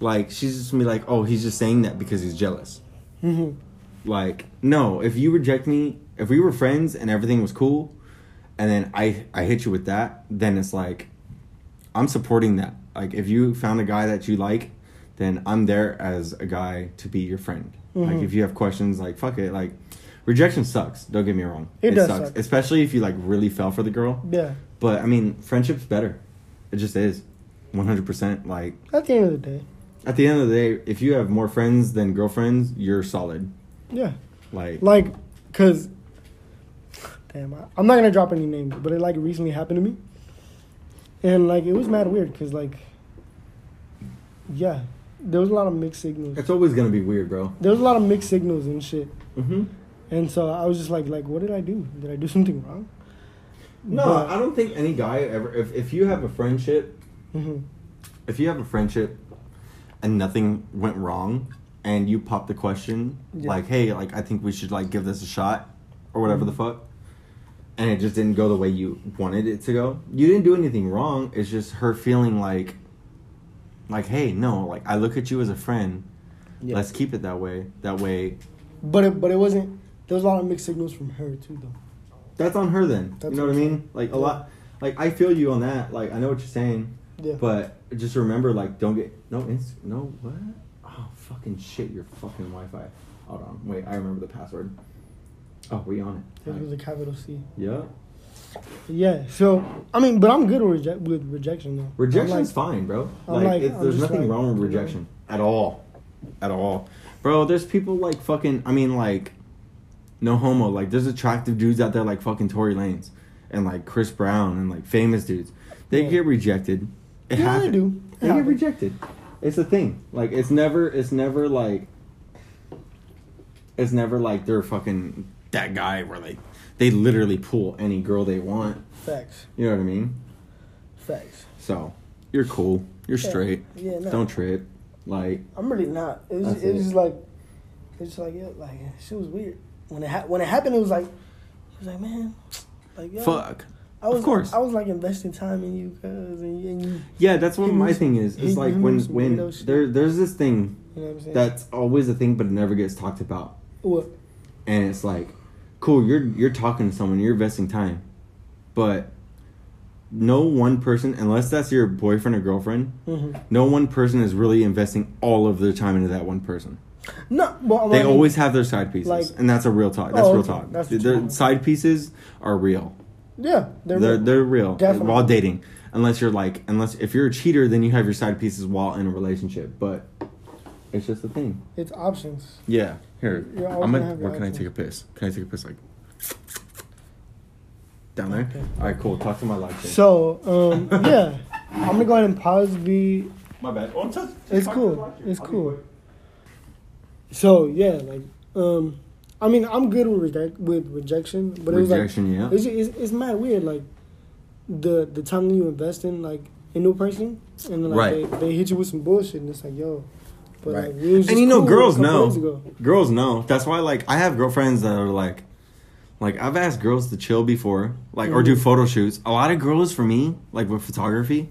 like she's just gonna be like, "Oh, he's just saying that because he's jealous." Hmm Like, no, if you reject me, if we were friends and everything was cool, and then I I hit you with that, then it's like I'm supporting that. Like if you found a guy that you like, then I'm there as a guy to be your friend. Like Mhm. if you have questions, like fuck it, like rejection sucks. Don't get me wrong. It does suck. especially if you like really fell for the girl. Yeah. But I mean, friendship's better. It just is, one hundred percent. Like At the end of the day. At the end of the day, if you have more friends than girlfriends, you're solid. Yeah. Like Like, cause, damn, I, I'm not gonna drop any names, but it like recently happened to me, and like it was mad weird, cause like, yeah, there was a lot of mixed signals. it's always gonna be weird, bro. There was a lot of mixed signals and shit, Mm-hmm. and so I was just like, like, what did I do? Did I do something wrong? No, But- I don't think any guy ever. If if you have a friendship, Mhm. if you have a friendship, and nothing went wrong, and you pop the question Yeah. like, "Hey, like I think we should like give this a shot," or whatever Mhm. the fuck. and it just didn't go the way you wanted it to go. You didn't do anything wrong. It's just her feeling like, like, hey, no, like I look at you as a friend. Yeah. Let's keep it that way. That way, But it, but it wasn't. There was a lot of mixed signals from her too, though. that's on her then. That's you know what I mean? Like a lot. Like I feel you on that. Like I know what you're saying. Yeah. But just remember, like, don't get no inst no what? Oh fucking shit! Your fucking Wi-Fi. Hold on, wait. I remember the password. Oh, we on it. It was a capital C. Yeah. Yeah. So I mean, but I'm good with, reject, with rejection though. Rejection's I'm fine, bro. Like, like- I'm there's nothing like, wrong with rejection at all, at all, bro. There's people like fucking. I mean, like, no homo. Like, there's attractive dudes out there like fucking Tory Lanez and like Chris Brown and like famous dudes. They Yeah. get rejected. It Yeah, they happens. do. It They get rejected. It's a thing. Like, it's never. It's never like. It's never like they're fucking that guy where like they literally pull any girl they want. Facts. You know what I mean? Facts. So you're cool. You're Yeah. straight. Yeah. No. Don't trip. Like I'm really not. It was, it was just like, it's just like, yeah, like shit was weird. When it ha- when it happened, it was like, it was like, man, like yo, fuck. I was, Of course. I was like investing time in you, cause and you, and you, Yeah, that's what my thing is. It's like when when there there's this thing you know what I'm saying? that's always a thing, but it never gets talked about. what? And it's like, cool, you're you're talking to someone, you're investing time, but no one person, unless that's your boyfriend or girlfriend, Mm-hmm. no one person is really investing all of their time into that one person. No, well, They I mean, always have their side pieces, Like- and that's a real talk. That's Oh, real okay. talk. That's Their side pieces are real. Yeah, they're They're real. they're real Definitely. while dating. Unless you're like, unless if you're a cheater, then you have your side pieces while in a relationship. But it's just a thing. it's options. Yeah. Here, I'm gonna gonna. Where can I take a piss? Can I take a piss like down there? Okay. All right, cool. Talk to my thing. So, um, yeah, I'm gonna go ahead and pause the. my bad. Oh, touch, It's cool. It's I'll cool. So yeah, like, um, I mean, I'm good with reject, with rejection, but it was like yeah. It's, it's it's mad weird. Like the the time that you invest in like a new person, and then like Right. they, they hit you with some bullshit, and it's like yo, but Right. like we was And you know, cool girls know. Girls know. That's why, like, I have girlfriends that are like, like I've asked girls to chill before, like, or do Mhm. photo shoots. A lot of girls, for me, like with photography,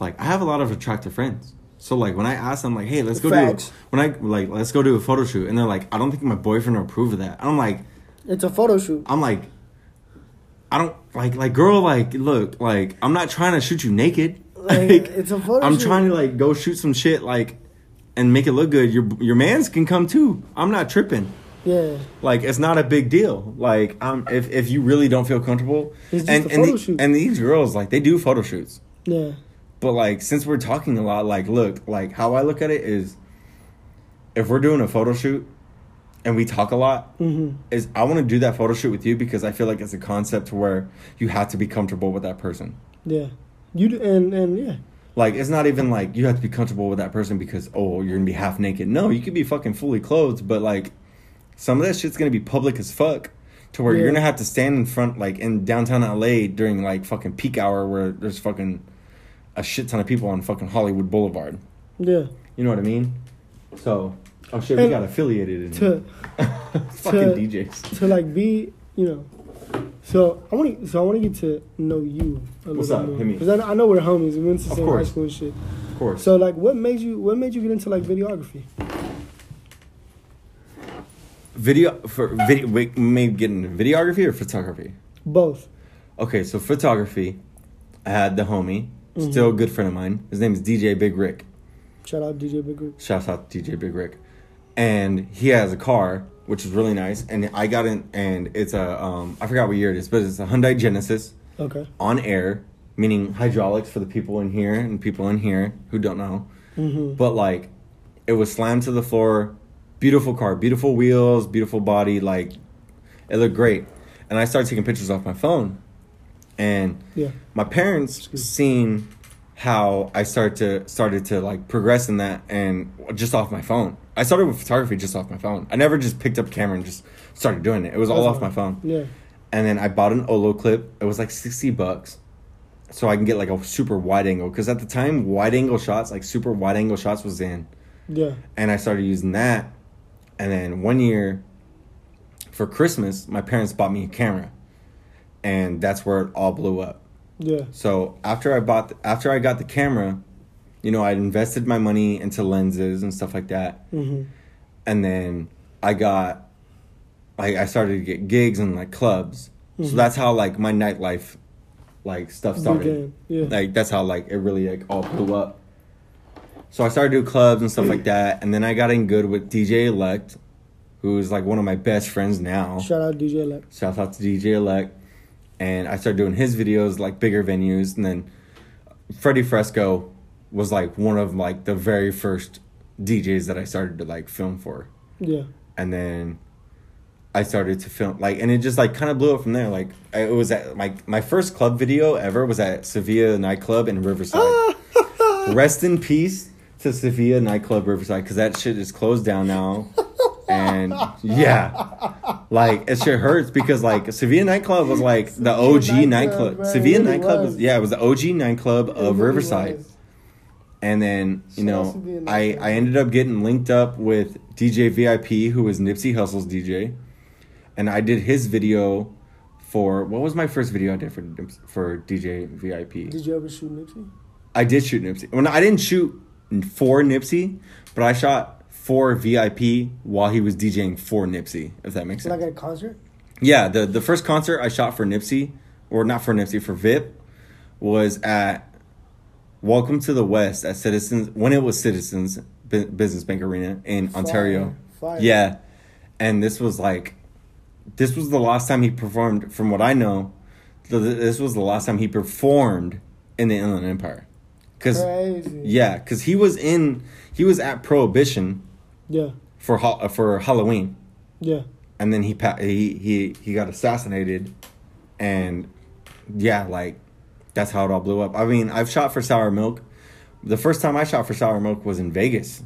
like I have a lot of attractive friends. So like when I ask them, like, hey, let's go Facts. do when I like let's go do a photo shoot, and they're like, I don't think my boyfriend will approve of that. I'm like, It's a photo shoot. I'm like, I don't like like girl, like look, like I'm not trying to shoot you naked. Like, Like, it's a photo I'm shoot. trying to like go shoot some shit like and make it look good. Your your man's can come too. I'm not tripping. Yeah, Like it's not a big deal. Like um if if you really don't feel comfortable It's just and a and, photo the- shoot. and these girls like they do photo shoots. yeah, But like since we're talking a lot like look, like how I look at it is if we're doing a photo shoot and we talk a lot hmm is I want to do that photo shoot with you because I feel like it's a concept to where you have to be comfortable with that person. yeah. You do, and and yeah, Like it's not even like you have to be comfortable with that person because oh you're gonna be half naked. No, you could be fucking fully clothed, but like some of that shit's gonna be public as fuck. To where Yeah. you're gonna have to stand in front like in downtown LA during like fucking peak hour where there's fucking a shit ton of people on fucking Hollywood Boulevard. yeah. You know what I mean? So oh shit, we got affiliated in To fucking to- DJs. to like be, you know. So I want to. So I want to get to know you a What's little up? more because I, I know we're homies. We went to the same high school and shit. Of course. So like, what made you? What made you get into like videography? video for video wait, maybe get into videography or photography? Both. Okay, so photography, I had the homie, still a good friend of mine. His name is DJ Big Rick. Shout out DJ Big Group. Shouts out DJ Big Rick. And he has a car, which is really nice. And I got in, and it's a, um, I forgot what year it is, but it's a Hyundai Genesis Okay. on air, meaning hydraulics for the people in here and people in here who don't know. Mm-hmm. But like, it was slammed to the floor. Beautiful car, beautiful wheels, beautiful body. Like, it looked great. And I started taking pictures off my phone. And Yeah. my parents seen how I started to started to like progress in that and just off my phone. I started with photography just off my phone. I never just picked up camera and just started doing it. It was all That's off my phone. Yeah. And then I bought an Olloclip. It was like 60 bucks. So I can get like a super wide angle cuz at the time wide angle shots, like super wide angle shots was in. Yeah. And I started using that. And then one year for Christmas, my parents bought me a camera. And that's where it all blew up. Yeah. So after I bought, the, after I got the camera, you know, I invested my money into lenses and stuff like that, Mm-hmm. and then I got, I I started to get gigs in like clubs. So Mhm. that's how like my nightlife, like stuff started. Yeah. Like that's how like it really like all blew up. So I started to do clubs and stuff like that, and then I got in good with DJ Elect, who is like one of my best friends now. Shout out DJ Elect. Shout out to DJ Elect. And I started doing his videos like bigger venues, and then Freddie Fresco was like one of like the very first DJs that I started to like film for. Yeah. And then I started to film like and it just like kind of blew up from there. Like I- it was at my my first club video ever was at Sevilla nightclub in Riverside. Rest in peace to Sevilla nightclub Riverside because that shit is closed down now. And yeah, like it shit hurts because like Sevilla nightclub was like the OG nightclub. nightclub, Sevilla really nightclub was. was yeah, it was the OG nightclub It of really Riverside. was. And then you Shout know, I. I ended up getting linked up with DJ VIP, who was Nipsey Hussle's DJ, and I did his video for what was my first video I did for for DJ VIP. Did you ever shoot Nipsey? I did shoot Nipsey. Well, no, I didn't shoot for Nipsey, but I shot for VIP while he was DJing for Nipsey. If that makes sense. Like at a concert? Yeah, the the first concert I shot for Nipsey, or not for Nipsey, for VIP, was at Welcome to the West at Citizens when it was Citizens Bu- Business Bank Arena in Fire, Ontario. fire. Yeah, and this was like, this was the last time he performed. From what I know, th- th- this was the last time he performed in the Inland Empire. Cause Crazy. yeah, cause he was in he was at Prohibition Yeah. for ha- uh, for Halloween Yeah. and then he pa- he he he got assassinated, and yeah, like that's how it all blew up. I mean, I've shot for Sour Milk. The first time I shot for Sour Milk was in Vegas.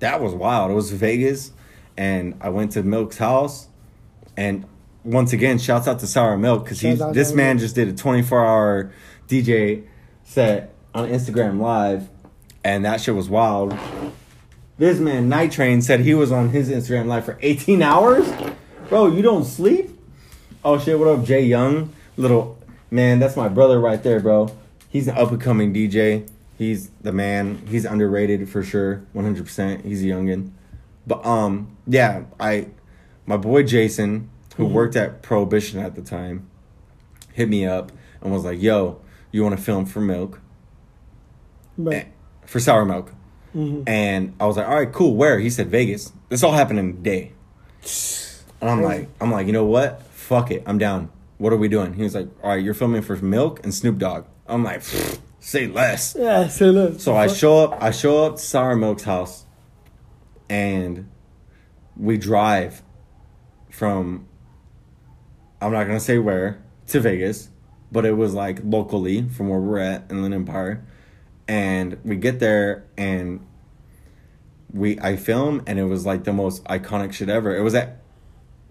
That was wild. It was Vegas, and I went to Milk's house, and once again, shouts out to Sour Milk because he's this man just did a twenty four hour DJ set on Instagram Live, and that shit was wild. This man, Night Train, said he was on his Instagram Live for 18 hours. Bro, you don't sleep? Oh shit, what up, Jay Young? Little man, that's my brother right there, bro. He's an up and coming DJ. He's the man. He's underrated for sure, 100%. He's a youngin. But um, yeah, I, my boy Jason, who worked at Prohibition at the time, hit me up and was like, "Yo, you want to film for Milk? But, Eh, For Sour Milk?" Mhm. And I was like, all right, cool. Where? He said Vegas. This all happened in a day. And I'm like, I'm like, you know what? Fuck it. I'm down. What are we doing? He was like, all right, you're filming for Milk and Snoop Dogg. I'm like, say less. Yeah, say look. So I show up. I show up to Sour Milk's house, and we drive from. I'm not gonna say where to Vegas, but it was like locally from where we're at in Inland Empire, and we get there and we I film and it was like the most iconic shit ever. It was at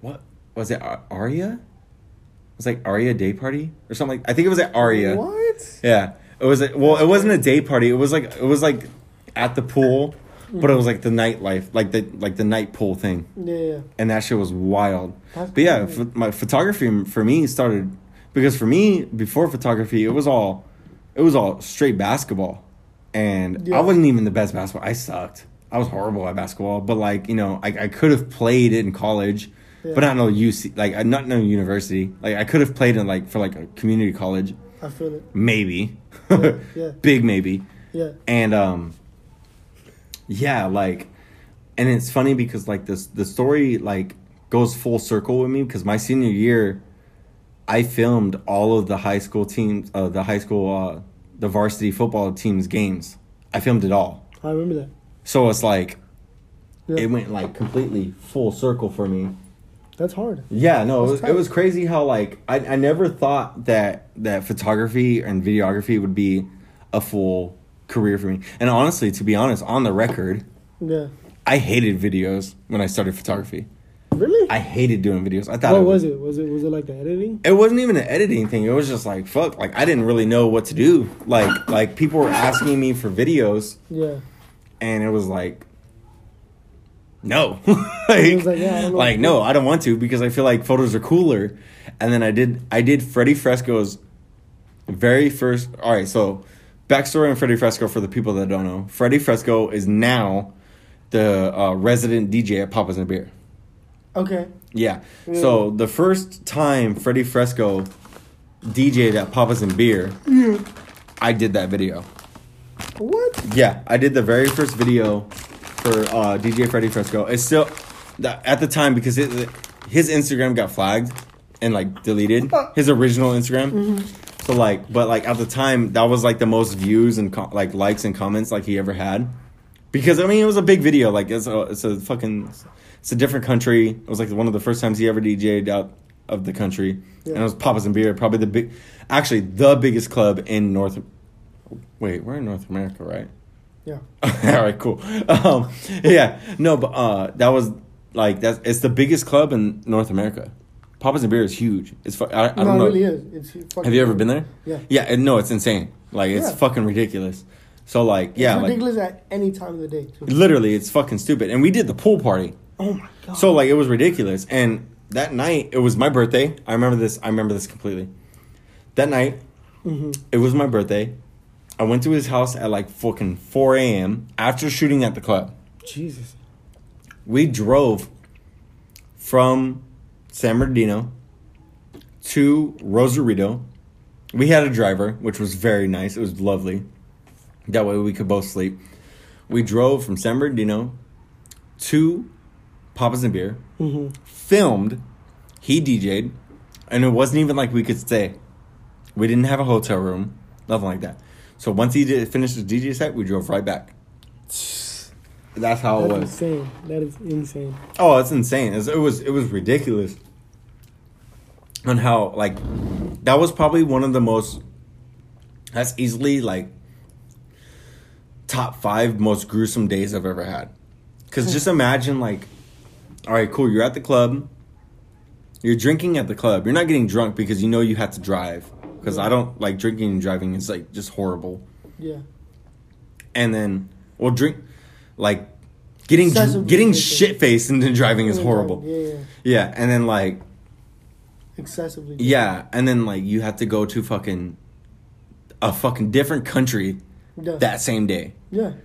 what was it Aria? It was like Aria Day Party or something. Like, I think it was at Aria. What? Yeah, it was. A, well, it wasn't a day party. It was like it was like at the pool, hmm. but it was like the nightlife, like the like the night pool thing, Yeah, yeah. and that shit was wild. That's But yeah, ph- my photography for me started because for me before photography it was all it was all straight basketball, and Yeah. I wasn't even the best basketball. I sucked. I was horrible at basketball, but like you know, I, I could have played it in college, Yeah. but not no UC, like I not no university. Like I could have played in like for like a community college, I feel it. maybe, Yeah, yeah. big maybe, Yeah. and um, yeah, like, and it's funny because like this the story like goes full circle with me because my senior year, I filmed all of the high school teams, uh, the high school, uh, the varsity football teams games. I filmed it all, I remember that. so it's like Yeah. it went like completely full circle for me. That's hard. Yeah, no, it was, it was crazy how like I, I never thought that that photography and videography would be a full career for me. And honestly, to be honest, on the record, Yeah. I hated videos when I started photography. Really? I hated doing videos. I thought what it was it? Was it was it like the editing? It wasn't even an editing thing. It was just like fuck. Like I didn't really know what to do. Like like people were asking me for videos, Yeah. and it was like, no, like, like, yeah, I don't know. like no, I don't want to because I feel like photos are cooler. And then I did I did Freddie Fresco's very first. All right, so backstory on Freddie Fresco for the people that don't know. Freddie Fresco is now the uh, resident DJ at Papa's and Beer. Okay. Yeah. So the first time Freddie Fresco DJ'd at Papa's and Beer, I did that video. What? Yeah, I did the very first video for uh, DJ Freddie Fresco. It's still at the time because it, his Instagram got flagged and like deleted his original Instagram. So like, but like at the time, that was like the most views and co- like likes and comments like he ever had. Because I mean, it was a big video. Like it's a it's a fucking it's a different country. It was like one of the first times he ever DJ'd out of the country, and it was Papa's and Beer, probably the big, actually the biggest club in North. Wait, we're in North America, right? Yeah. All right, cool. Um, yeah, no, but uh, that was like that's it's the biggest club in North America. Papa's and Beer is huge. It's fu- I, I no, don't know. it really is. It's fucking Have you ever been there? Yeah. Yeah, and no, it's insane. Like it's Yeah. fucking ridiculous. So like, yeah, it's like ridiculous at any time of the day. Too. literally, it's fucking stupid. And we did the pool party. Oh my god. So like it was ridiculous. And that night it was my birthday. I remember this. I remember this completely. That night, Mhm. it was my birthday. I went to his house at like fucking four a.m. after shooting at the club. Jesus. We drove from San Bernardino to Rosarito. We had a driver, which was very nice. It was lovely. That way we could both sleep. We drove from San Bernardino to Papa's and Beer, hmm filmed, he DJ'd, and it wasn't even like we could stay. We didn't have a hotel room, nothing like that. So once he did, finished his DJ set, we drove right back. That's how it That's was. insane. That is insane. Oh, it's insane. It was, it was it was ridiculous. On how like that was probably one of the most that's easily like top five most gruesome days I've ever had. Cause just imagine like, all right, cool, you're at the club, you're drinking at the club. You're not getting drunk because you know you have to drive. Because I don't like drinking and driving It's like just horrible. Yeah. And then well drink like getting Excessive getting shit faced and then driving is horrible. Yeah, yeah. Yeah, and then like Excessively. yeah, and then like you have to go to fucking a fucking different country Yeah. that same day, Yeah. and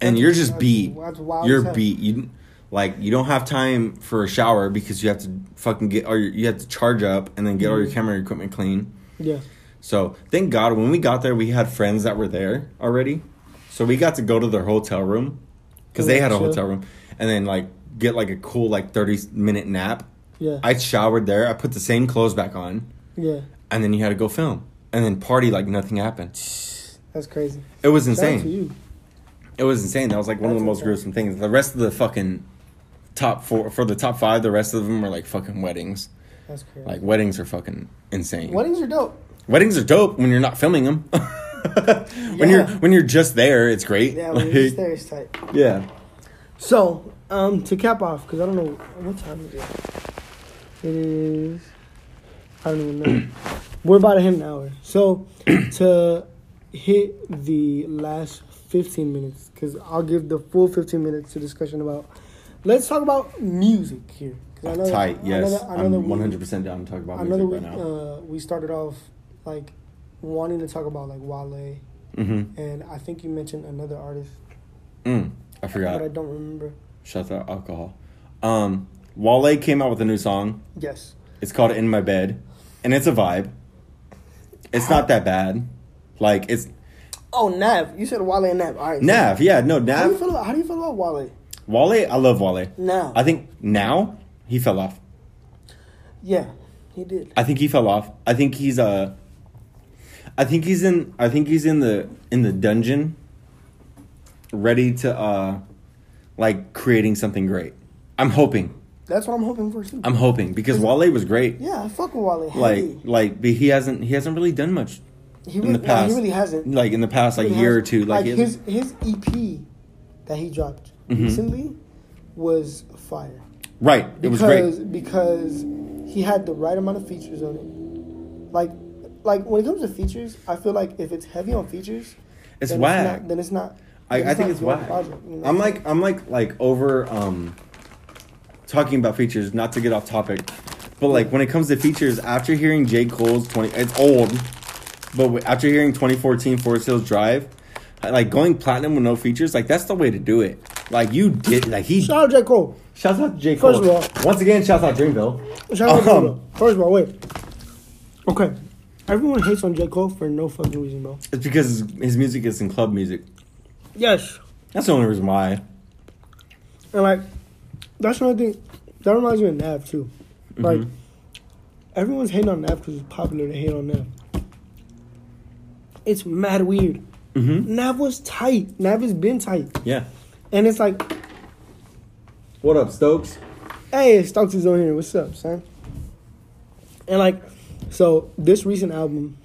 That's- you're just beat. that's wild You're beat. You like you don't have time for a shower because you have to fucking get or you have to charge up and then get all your Mhm. camera equipment clean. Yeah. So thank God when we got there, we had friends that were there already, so we got to go to their hotel room because they had a hotel room, and then like get like a cool like thirty minute nap. Yeah. I showered there. I put the same clothes back on, yeah. and then you had to go film, and then party like nothing happened. That's crazy. It was insane. you. It was insane. That was like one of the most insane. gruesome things. The rest of the fucking top four for the top five, the rest of them are like fucking weddings. That's crazy. Like weddings are fucking insane. Weddings are dope. Weddings are dope when you're not filming them. when you're when you're just there, it's great. Yeah, when Like, you're just there, it's tight. yeah. So, um, to cap off, because I don't know what time is it. It is. I don't even know. We're about to hit an hour. So, to hit the last 15 minutes, because I'll give the full 15 minutes to discussion about. Let's talk about music here. I know Tight. I know Yes, that- I know that I'm we- 100 percent down to talk about know music right now. uh, we started off like wanting to talk about like Wale, mm-hmm. and I think you mentioned another artist, Mm, I forgot. but I don't remember. Shut the alcohol. Um, Wale came out with a new song. Yes. It's called "In My Bed," and it's a vibe. It's not that bad. Like it's Oh, Nav. You said Wale and Nav. All right. so- Nav. Yeah, no How do you Nav. feel about, how do you feel about Wale? Wale, I love Wale. Now. I think now he fell off. yeah, he did. I think he fell off. I think he's uh I think he's in I think he's in the in the dungeon ready to uh like creating something great. I'm hoping. That's what I'm hoping for too. I'm hoping because Wale was great. yeah, I fuck with Wale. Like heavy. like but he hasn't he hasn't really done much he in really, the past. No, he really hasn't. like in the past like really year or hasn't. two like, like his his EP that he dropped Mhm. recently was fire. right it was because great. because he had the right amount of features on it. Like like when it comes to features, I feel like if it's heavy on features, It's then whack. not, then it's not. I, I think not it's whack. project, you know? I'm like I'm like like over um talking about features, not to get off topic, but like when it comes to features, after hearing J Cole's twenty, it's old, but after hearing 2014 Forest Hills Drive, like going platinum with no features, like that's the way to do it. Like you did, like he. Shout out J Cole. Shouts out to J Cole. First of all- once again, shouts out Dreamville. Shout out J Um, Cole. First of all, wait. Okay, everyone hates on J Cole for no fucking reason, bro. It's because his, his music is in club music. Yes, That's the only reason why. and like that's another thing. That reminds me of Nav too. Like Mhm. everyone's hating on Nav because it's popular to hate on Nav. It's mad weird. Mm-hmm. Nav was tight. Nav has been tight, Yeah. And it's like, What up, Stokes? hey, Stokes is on here. What's up, son? And like, so this recent album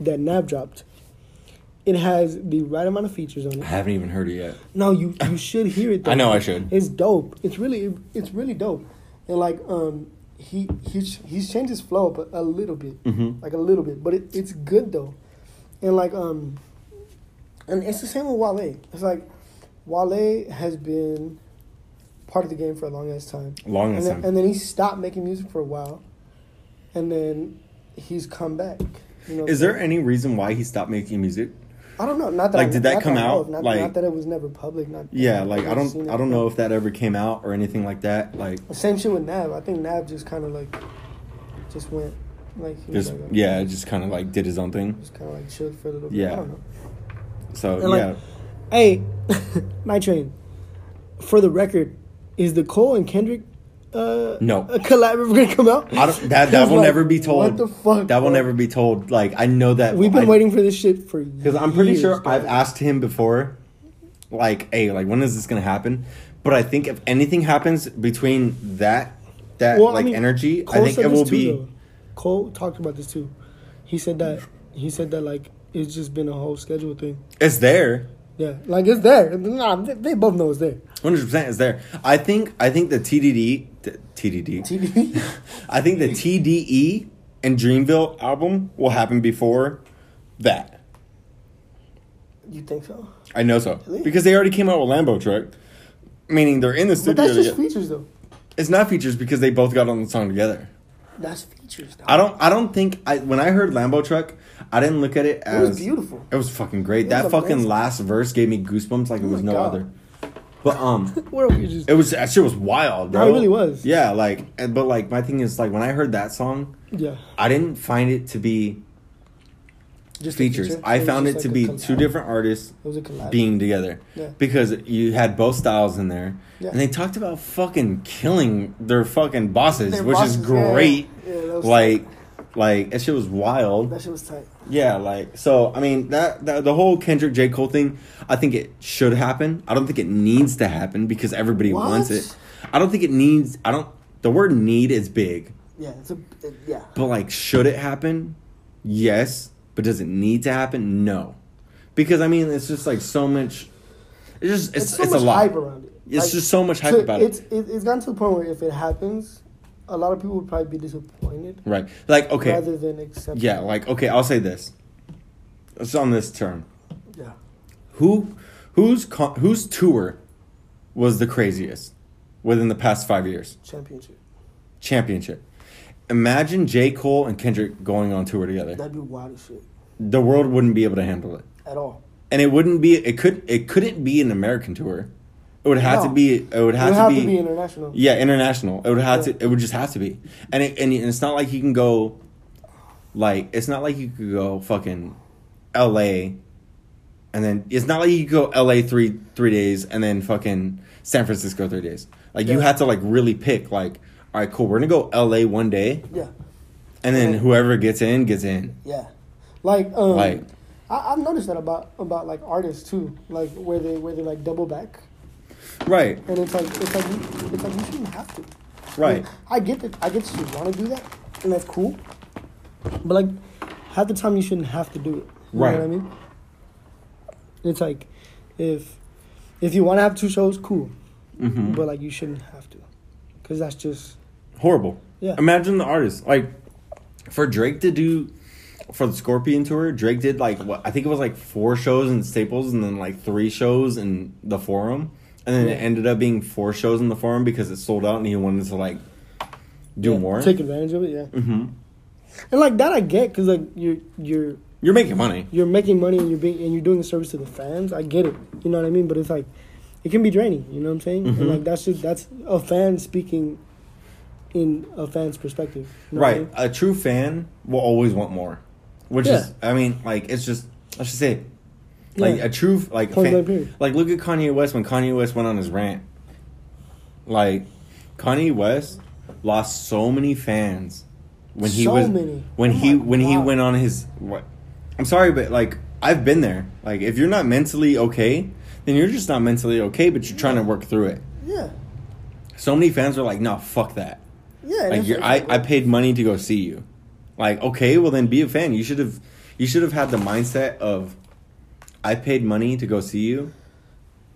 that Nav dropped, it has the right amount of features on it. I haven't even heard it yet. No, you you should hear it. Though. I know I should. It's dope. It's really it's really dope. And like um he he's he's changed his flow up a, a little bit, Mhm. like a little bit, but it, it's good though. And like um, and it's the same with Wale. It's like Wale has been part of the game for a long ass time. Long and as then, time. and then he stopped making music for a while, and then he's come back. You know, Is there any reason why he stopped making music? I don't know. Not that Like, I, did that come I out? Not, Like- not that it was never public. Not Yeah, like I don't. I don't know if that ever came out or anything like that. Like Same shit with Nav. I think Nav just kind of like, just went, like, he just like, yeah, just kind of like did his own thing. just kind of like chilled for a little bit. Yeah. I don't know. So And, like, yeah, Hey, Night Train. For the record, is the Cole and Kendrick uh No. a collab ever gonna come out? I don't, that that will like, never be told. What the fuck? That will bro? never be told. Like I know that We've been I- waiting for this shit for Because I'm pretty sure dog. I've asked him before, like, hey, like, when is this gonna happen? But I think if anything happens between that, that Well, I like mean, energy, Cole I think it will too, be. though. Cole talked about this too. He said that he said that like it's just been a whole schedule thing. It's there, Yeah, like it's there. Nah, they, both know it's there. hundred percent. It's there. I think. I think the TDD, t- TDD. TV. I think the TDE and Dreamville album will happen before that. you think so? I know so Really? because they already came out with Lambo Truck, meaning they're in the But studio. that's just together. features though. It's not features because they both got on the song together. That's features. Dog. I don't. I don't think. I when I heard Lambo Truck, I didn't look at it It as was beautiful. It was fucking great. It that fucking amazing. last verse gave me goosebumps like it Oh was no God. other. But um, What are we just? it was that shit was wild, bro. No, it really was. Yeah, like, but like my thing is like when I heard that song, Yeah, I didn't find it to be just features. feature. I found it to be collab. two different artists It was a collab. being together Yeah. because you had both styles in there, Yeah. and they talked about fucking killing their fucking bosses, Their which bosses, is great. Yeah, yeah, that was like, like that shit was wild. That shit was tight. Yeah, like so. I mean that, that the whole Kendrick J Cole thing. I think it should happen. I don't think it needs to happen because everybody What? wants it. I don't think it needs. I don't. The word "need" is big, Yeah, it's a it, yeah. but like, should it happen? Yes, but does it need to happen? No, because I mean, it's just like so much. It's just it's It's, so it's much a lot. hype around it. It's just so much hype about it. it's, it. It's gotten to the point where if it happens, a lot of people would probably be disappointed Right? Like okay, rather than accept. yeah. Like okay, I'll say this. It's on this term. yeah. Who whose con- whose tour was the craziest within the past five years? Championship. Championship. Imagine J. Cole and Kendrick going on tour together. That'd be wild as shit. The world wouldn't be able to handle it. At all. And it wouldn't be it could it couldn't be an American tour. It would have No. to be it would It have, would to, have be, to be international. Yeah, international. It would have Yeah. to it would just have to be. And it, and it's not like you can go like it's not like you could go fucking LA and then it's not like you could go LA 3 3 days and then fucking San Francisco 3 days. Like you Yeah. had to like really pick like all right, cool. We're going to go LA one day Yeah. and then Yeah. whoever gets in gets in. Yeah. Like um. Like I, I've noticed that about about like artists too, like where they where they like double back, right. and it's like it's like you, it's like you shouldn't have to. Right. I get that. I get that you want to do that, and that's cool. But like, half the time you shouldn't have to do it. You Right. Know what I mean? It's like, if if you want to have two shows, cool. Mhm. But like, you shouldn't have to, because that's just horrible. Yeah. Imagine the artist like for Drake to do for the Scorpion tour. Drake did like what I think it was like four shows in Staples and then like three shows in the Forum, and then Yeah. it ended up being four shows in the forum because it sold out, and he wanted to like do Yeah, more. Take advantage of it, yeah. Mm-hmm. And like that, I get because like you're you're You're making money. you're making money and you're being and you're doing a service to the fans. I get it, you know what I mean. But it's like it can be draining. You know what I'm saying? Mhm. And like that's just that's a fan speaking in a fan's perspective. you know I Right. mean? A true fan will always want more. Which Yeah. is I mean, like it's just I should say. Like Yeah. a true like Point fan, like look at Kanye West when Kanye West went on his rant. Like Kanye West lost so many fans when he So was many. when Oh he when he went on his what I'm sorry but like I've been there. Like if you're not mentally okay, then you're just not mentally okay, but you're trying to work through it. Yeah. So many fans are like, "No, fuck that." Yeah. like you're, I, I paid money to go see you like okay well then be a fan you should have you should have had the mindset of i paid money to go see you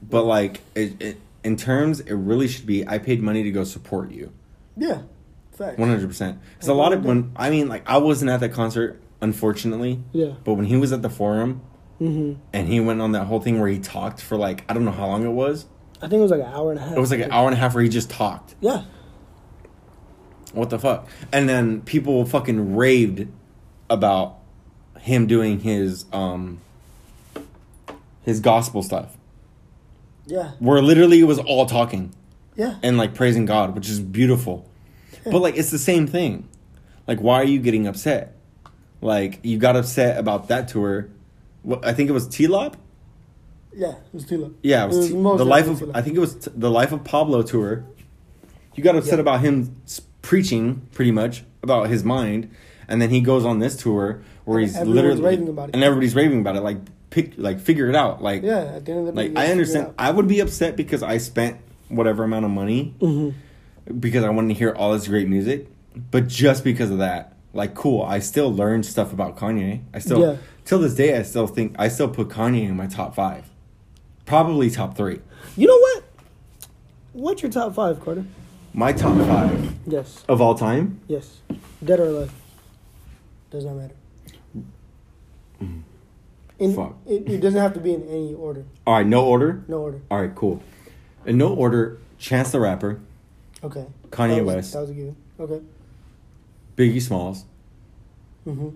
but like it, it, in terms it really should be i paid money to go support you yeah. Fact. 100% because a lot of when i mean like i wasn't at that concert unfortunately Yeah. but when he was at the forum hmm and he went on that whole thing where he talked for like i don't know how long it was I think it was like an hour and a half. it was like an hour and a half where he just talked Yeah. What the fuck? And then people fucking raved about him doing his um his gospel stuff. Yeah. Where literally it was all talking Yeah. and like praising God, which is beautiful. But like it's the same thing. Like why are you getting upset? Like you got upset about that tour. What I think it was T-Lop? Yeah. It was Tila. Yeah, it was, T- most the life of Tila. I think it was t- the life of Pablo tour. You got upset Yeah. about him preaching pretty much about his mind, and then he goes on this tour where And he's literally raving about it. and everybody's raving about it. Like pick, like figure it out. Like Yeah. At the end of the day, like I understand. I would be upset because I spent whatever amount of money Mhm. because I wanted to hear all this great music, but just because of that, like cool, I still learned stuff about Kanye. I still Yeah. till this day I still think I still put Kanye in my top five, probably top three. You know what? What's your top five, Carter? My top five Yes. of all time. Yes. Dead or alive. Does not matter. In, Fuck. It, it doesn't have to be in any order. All right, no order. No order. All right, cool. In no order, Chance the Rapper, Okay. Kanye That was- West. That was a given. Okay. Biggie Smalls, Mm-hmm.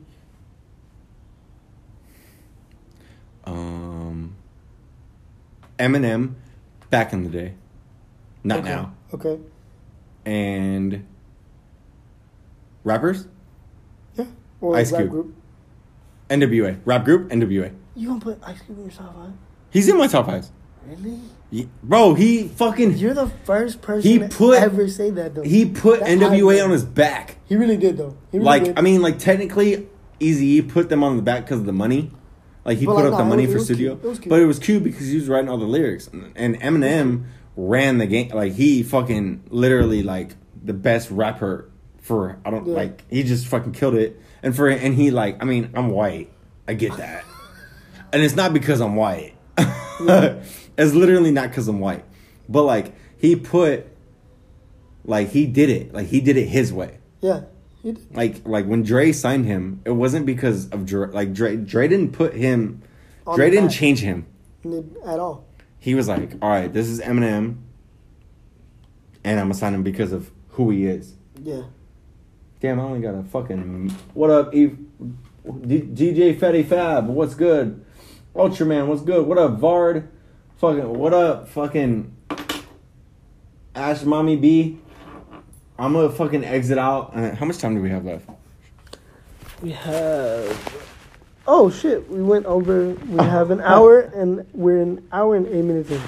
um, Eminem, back in the day, not okay. now, Okay. and rappers, Yeah. Or Ice Cube. group. NWA, rap group, NWA. You gonna put Ice Cube in your top five? He's in my top five. Really? Bro, he fucking You're the first person He to put- ever say that though. he put That NWA on his back. He really did though. He really like did. I mean, like technically, Easy put them on the back because of the money. Like he But, put like, up the money it for studio. It but it was cute because he was writing all the lyrics, and, Eminem ran the game. Like he fucking literally like the best rapper for I don't Yeah. like he just fucking killed it. And for and he like I mean I'm white, I get that, and it's not because I'm white. it's literally not because I'm white, but like he put like he did it like he did it his way yeah. He did. like like when Dre signed him, it wasn't because of Dre. Like Dre, Dre didn't put him. On Dre didn't change him. At all. He was like, "All right, this is Eminem, and I'm gonna sign him because of who he is." Yeah. Damn, I only got a fucking. What up, Eve? D- DJ Fetty Fab, what's good? Ultraman, what's good? What up, Vard? Fucking, what up, fucking Ash Mommy B? I'm gonna fucking exit out. Uh, how much time do we have left? We have. Oh shit! We went over. We have an hour, and we're an hour and eight minutes in.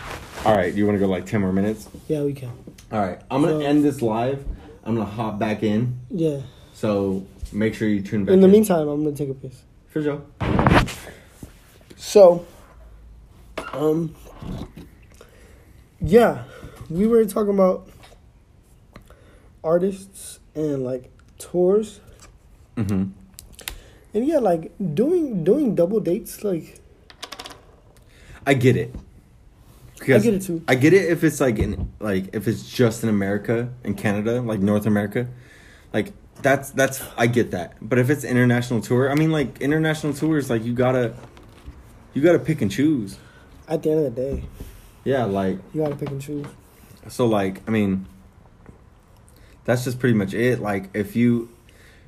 All right, you want to go like 10 more minutes? Yeah, we can. All right, I'm to So- end this live. I'm to hop back in. Yeah. So make sure you tune back In the in. meantime, I'm gonna take a piss. For sure. So, um, yeah, we were talking about artists and like tours, Mm-hmm. and yeah, like doing doing double dates. Like, I get it. I get it too. I get it if it's like in like if it's just in America and Canada, like North America, like that's that's I get that. But if it's international tour, I mean like international tours, like you gotta you gotta pick and choose. At the end of the day, Yeah, like You gotta pick and choose. so like I mean that's just pretty much it. Like if you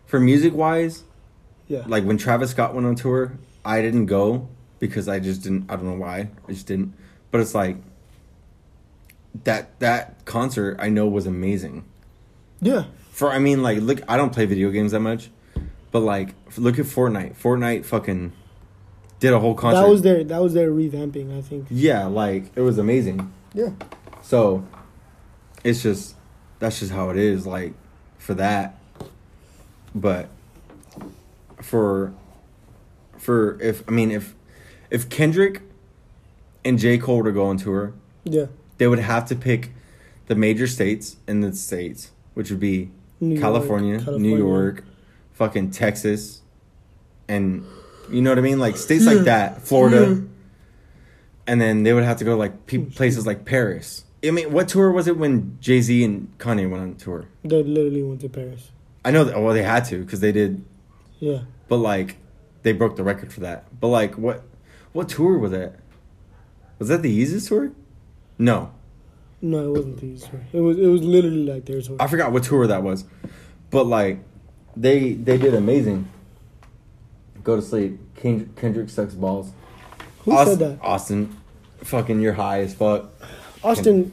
for music wise, Yeah. like when Travis Scott went on tour, I didn't go because I just didn't I don't know why. I just didn't. But it's like that that concert I know was amazing. yeah. For I mean like look I don't play video games that much. But like look at Fortnite. Fortnite fucking did a whole concert. That was their that was their revamping, I think. Yeah, like it was amazing. Yeah. So it's just that's just how it is, like for that. But for for if I mean if if Kendrick and J. Cole were to go on tour, Yeah. they would have to pick the major states in the states, which would be New York, California, New York, fucking Texas, and you know what I mean, like states like hmm. that, Florida, hmm. and then they would have to go like pe- places like Paris. I mean, what tour was it when Jay Z and Kanye went on tour? They literally went to Paris. I know that. Well, they had to because they did, Yeah. but like they broke the record for that. But like, what what tour was that? Was that the Yeezus tour? No, No, it wasn't the these. It was it was literally like their tour. I forgot what tour that was, but like they they did amazing. Go to sleep. Kend- Kendrick sucks balls. Who Austin, said that? Austin, fucking, you're high as fuck. Austin,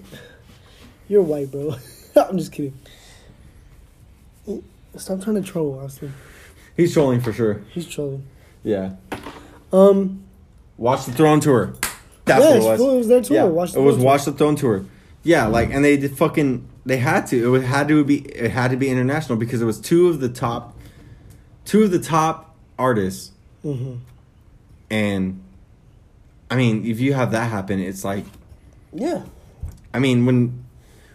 you're white, bro. I'm just kidding. Stop trying to troll, Austin. He's trolling for sure. He's trolling. Yeah. Um, Watch the Throne tour. That's yeah, what it was. It was their tour. Yeah, Watch the it was Throne Watch the Throne tour. Yeah, like, and they did fucking. They had to. It had to be. It had to be international because it was two of the top, two of the top artists, hmm and I mean, if you have that happen, it's like, Yeah. I mean, when,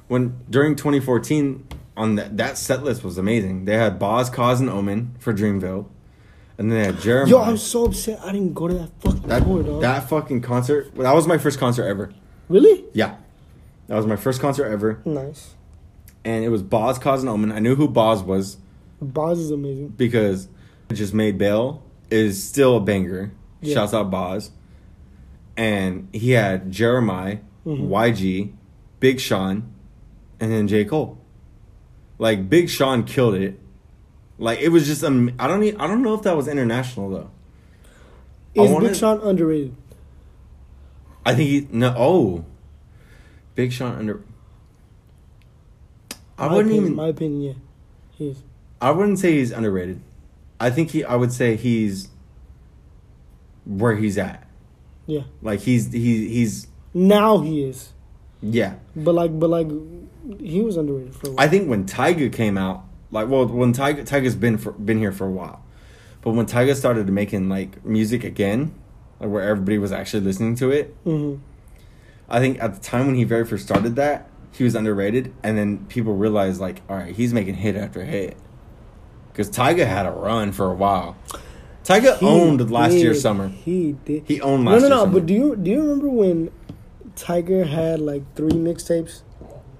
when during 2014 on that that set list was amazing. They had Bas, Cozz, and Omen for Dreamville, and then they had Jeremih. Yo, I'm so upset I didn't go to that fucking that tour, dog. that fucking concert. That was my first concert ever. really? Yeah, that was my first concert ever. Nice. and it was Bas, Cozz, and Omen. I knew who Bas was Bas is amazing. because just made bail is still a banger. Yeah. Shouts out Bas. And he had Jeremih, Mhm. YG, Big Sean, and then J. Cole. Like Big Sean killed it. Like it was just um, I don't I don't know if that was international though. Is wanna- Big Sean underrated? I think he no oh, Big Sean under. I My wouldn't opinion, even. My opinion, yeah. He's I wouldn't say he's underrated. I think he. I would say he's where he's at. yeah. Like he's he he's Now he is, yeah. but like, but like, he was underrated for a while. I think when Tyga came out, like well, when Tyga Tyga's been for, been here for a while, but when Tyga started making like music again, like where everybody was actually listening to it, hmm I think at the time when he very first started that, he was underrated, and then people realized like, all right, he's making hit after hit. Because Tyga had a run for a while. Tyga He owned last did. year's summer. He did. He owned No, last no, year's no. summer. But do you do you remember when Tyga had like three mixtapes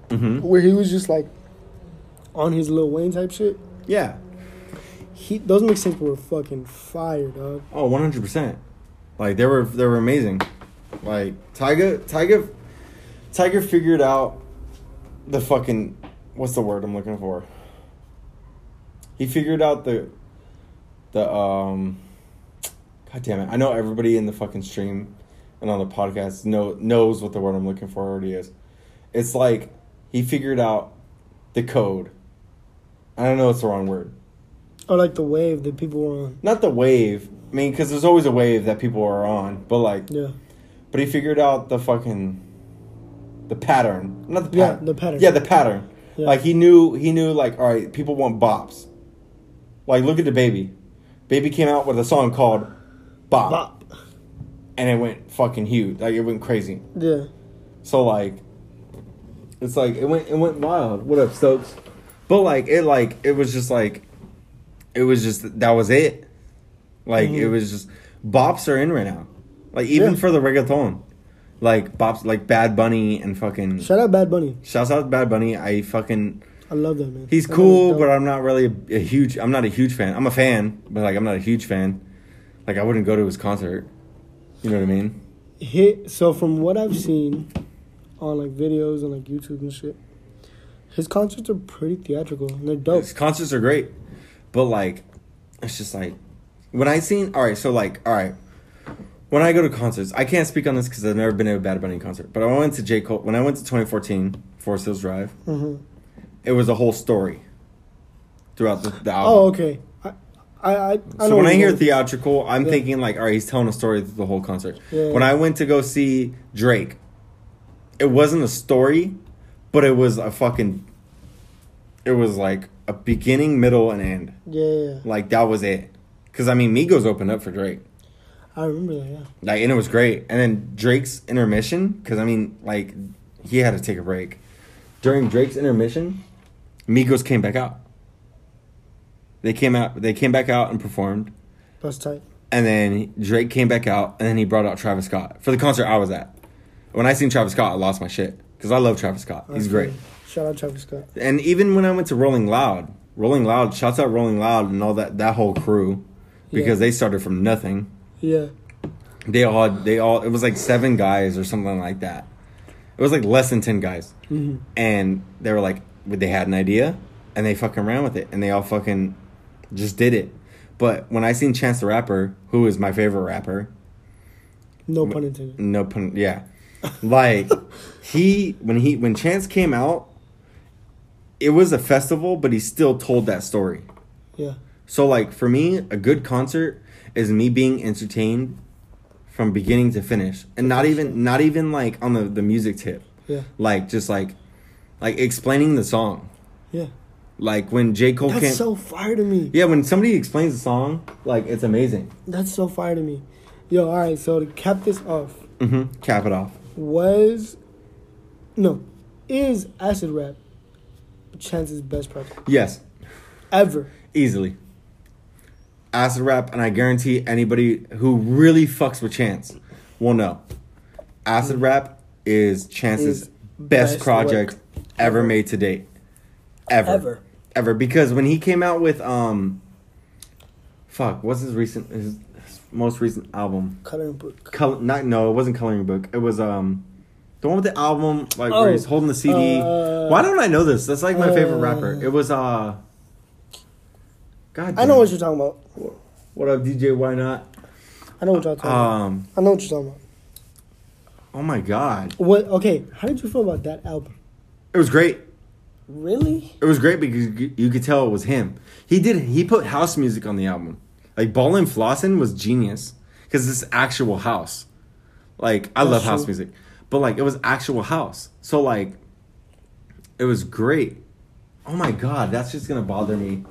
hmm where he was just like on his Lil Wayne type shit? Yeah. He those mixtapes were fucking fire, dog. Oh, one hundred percent. Like they were they were amazing. Like Tyga Tyga Tiger figured out the fucking what's the word I'm looking for? He figured out the the um God damn it. I know everybody in the fucking stream and on the podcast know knows what the word I'm looking for already is. It's like he figured out the code. I don't know it's the wrong word. Or like the wave that people were on. not the wave. I mean, because there's always a wave that people are on, but like, Yeah. but he figured out the fucking the pattern, not the Yeah, pattern. the pattern. Yeah, the pattern. Yeah. Like he knew, he knew. Like, all right, people want bops. Like, look at DaBaby. Baby came out with a song called "Bop,", Bop. and it went fucking huge. Like, it went crazy. Yeah. So like, it's like it went it went wild. What up, Stokes? But like it like it was just like, it was just that was it. Like it Mhm. was just bops are in right now. Like even Yeah. for the reggaeton, like bops like Bad Bunny and fucking. Shout out Bad Bunny. Shouts out Bad Bunny. I fucking I love that man. he's That cool, but I'm not really a, a huge. I'm not a huge fan. I'm a fan, but like I'm not a huge fan. Like I wouldn't go to his concert. You know what I mean? hit. So from what I've seen, on like videos and like YouTube and shit. His concerts are pretty theatrical and they're dope. His concerts are great, but like, it's just like when I seen. All right, so like, all right, when I go to concerts, I can't speak on this because I've never been to a Bad Bunny concert. But I went to J Cole when I went to 2014 Forest Hills Drive. hmm It was a whole story throughout the, the album. Oh, okay. I, I, I, So when I hear mean. theatrical, I'm Yeah. thinking like, all right, he's telling a story through the whole concert. Yeah. When I went to go see Drake, it wasn't a story, but it was a fucking. It was like a beginning, middle, and end. yeah. Like that was it. Cause I mean, Migos opened up for Drake, I remember that. Yeah. like, and it was great. And then Drake's intermission, cause I mean, like, he had to take a break. During Drake's intermission, Migos came back out. They came out. They came back out and performed. That's tight. And then Drake came back out, and then he brought out Travis Scott for the concert I was at. When I seen Travis Scott, I lost my shit because I love Travis Scott. He's great. Shout out Travis Scott. And even when I went to Rolling Loud, Rolling Loud, shouts out Rolling Loud and all that that whole crew because Yeah. they started from nothing. Yeah. They all they all it was like seven guys or something like that. It was like less than ten guys, hmm and they were like they had an idea, and they fucking ran with it, and they all fucking just did it. But when I seen Chance the Rapper, who is my favorite rapper, No pun intended. No pun. Yeah, like he when he when Chance came out, it was a festival, but he still told that story. Yeah. So like for me, a good concert is me being entertained from beginning to finish, and not even not even like on the the music tip, Yeah. like just like like explaining the song. Yeah. Like when J Cole can't. That's so fire to me. yeah, when somebody explains the song, like it's amazing. That's so fire to me. Yo, all right. So to cap this off, hmm Cap it off. was no, is acid rap Chance's best project Yes, ever? easily. Acid rap, and I guarantee anybody who really fucks with Chance will know. Acid rap is Chance's Is best, best project work ever made to date. Ever. Ever. Ever. Because when he came out with um fuck, what's his recent his, his most recent album? Coloring book. Color not no, it wasn't coloring book. It was um the one with the album like Oh, where he's holding the CD. uh, Why don't I know this? That's like my favorite rapper. uh, It was uh God I know what you're talking about. What up, DJ? Why not? I know what you're talking about. Um. I know what you're talking about. Oh my God, What? Okay. How did you feel about that album? It was great. Really? It was great because you could tell it was him. He did. He put house music on the album. Like Ballin' Flossin' was genius because it's actual house. Like I That's love house music, but like it was actual house. So like, it was great. Oh my God, that's just gonna bother me.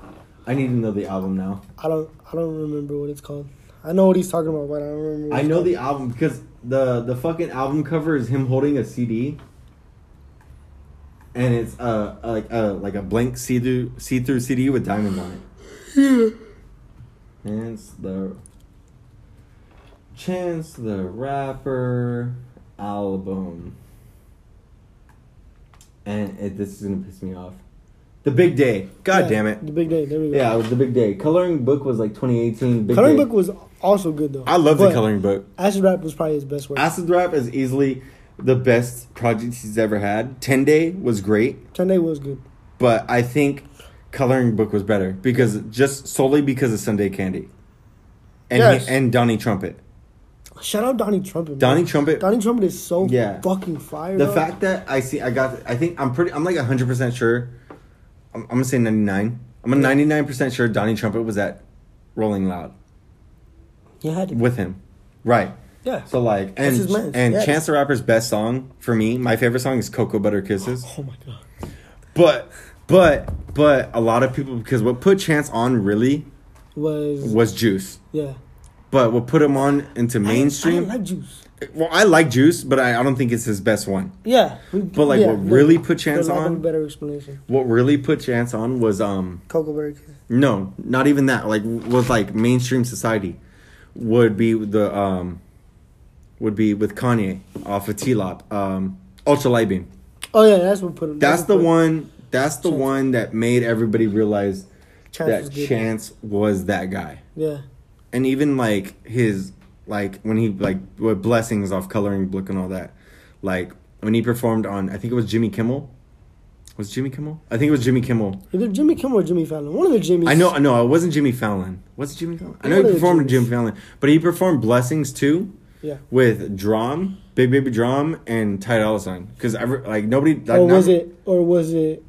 I need to know the album now. I don't. I don't remember what it's called. I know what he's talking about, but I don't remember. I know called. the album because the the fucking album cover is him holding a CD, and it's uh like uh like a blank see through see through CD with diamonds on it. Chance the Chance the Rapper album, and it, this is gonna piss me off. The Big Day. God Yeah, damn it. The big day. There we go. Yeah, it was the Big Day. Coloring book was like 2018. Big Coloring Day. book was also good though. I love the coloring book. Acid rap was probably his best work. Acid Rap is easily the best project he's ever had. Ten Day was great, Ten Day was good. but I think Coloring Book was better because just solely because of Sunday Candy, and Yes. he, and Donnie Trumpet. Shout out Donnie Trumpet. man. Donnie Trumpet. Donnie Trumpet is so Yeah. fucking fire. the dog. fact that I see, I got, I think I'm pretty, I'm like hundred percent sure. I'm, I'm gonna say ninety nine. I'm a ninety nine percent sure Donnie Trumpet was at Rolling Loud he had to. with him, right? Yeah. So like, and and. Chance the Rapper's best song for me, my favorite song is "Cocoa Butter Kisses." Oh my god. But but but a lot of people because what put Chance on really Was was Juice. yeah. But what put him on into mainstream? didn't like Juice. well, I like Juice, but I, I don't think it's his best one. Yeah. But like yeah, what really put Chance lack of a on? better explanation. What really put Chance on was um Cocoa Butter Kiss. no, not even that. Like was like mainstream society would be the um would be with Kanye off of T Lop, um Ultra Light Beam. Oh yeah, that's what put him. That's what the one. That's the Chance. one that made everybody realize Chance that was good. Chance was that guy. Yeah. and even like his like when he like with blessings off coloring book and all that like when he performed on I think it was Jimmy Kimmel. Was Jimmy Kimmel? I think it was Jimmy Kimmel. Either Jimmy Kimmel or Jimmy Fallon. One of the Jimmys. I know, I know. it wasn't Jimmy Fallon. Was it Jimmy Fallon? I know One he performed with Jimmy. Fallon, but he performed Blessings too Yeah. with D.R.A.M., Big Baby D.R.A.M., and Ty Dolla Sign. Because ever like nobody. Like, or not- was it? Or was it?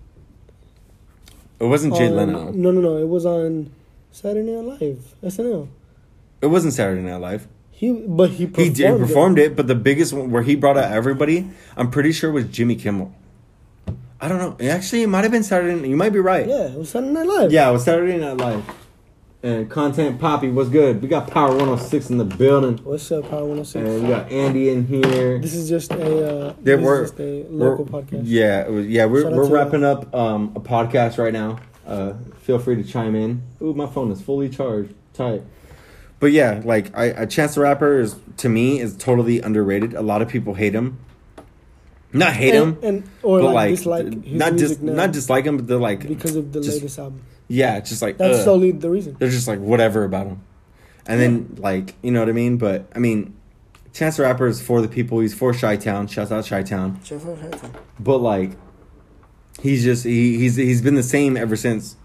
It wasn't Jay Leno. No, no, no. It was on Saturday Night Live. SNL. It wasn't Saturday Night Live. He, but he He performed did performed it, but the biggest one where he brought out everybody, I'm pretty sure was Jimmy Kimmel. I don't know. Actually, it might have been Saturday. You might be right. Yeah, it was Saturday Night Live. Yeah, it was Saturday Night Live. And content Poppy, what's good? We got Power 106 in the building, What's up, Power 106? and we got Andy in here. This is just a uh, There this were- is just a local We're- podcast. Yeah, was, yeah, we're, Shout we're wrapping up um, a podcast right now. Uh, feel free to chime in. Ooh, my phone is fully charged. Tight. But yeah, like I, a Chance the Rapper is to me is totally underrated. A lot of people hate him. Not hate him, and, and or but like, like, dislike his not just now not dislike him, but they're like because of the just- latest album. Yeah, just like That's ugh. solely the reason. they're just like whatever about him. And then like you know what I mean. But I mean, Chance the Rapper is for the people. He's for Chi Town. Shouts out Chi Town. Shut out Chi Town. But like, he's just he, he's he's been the same ever since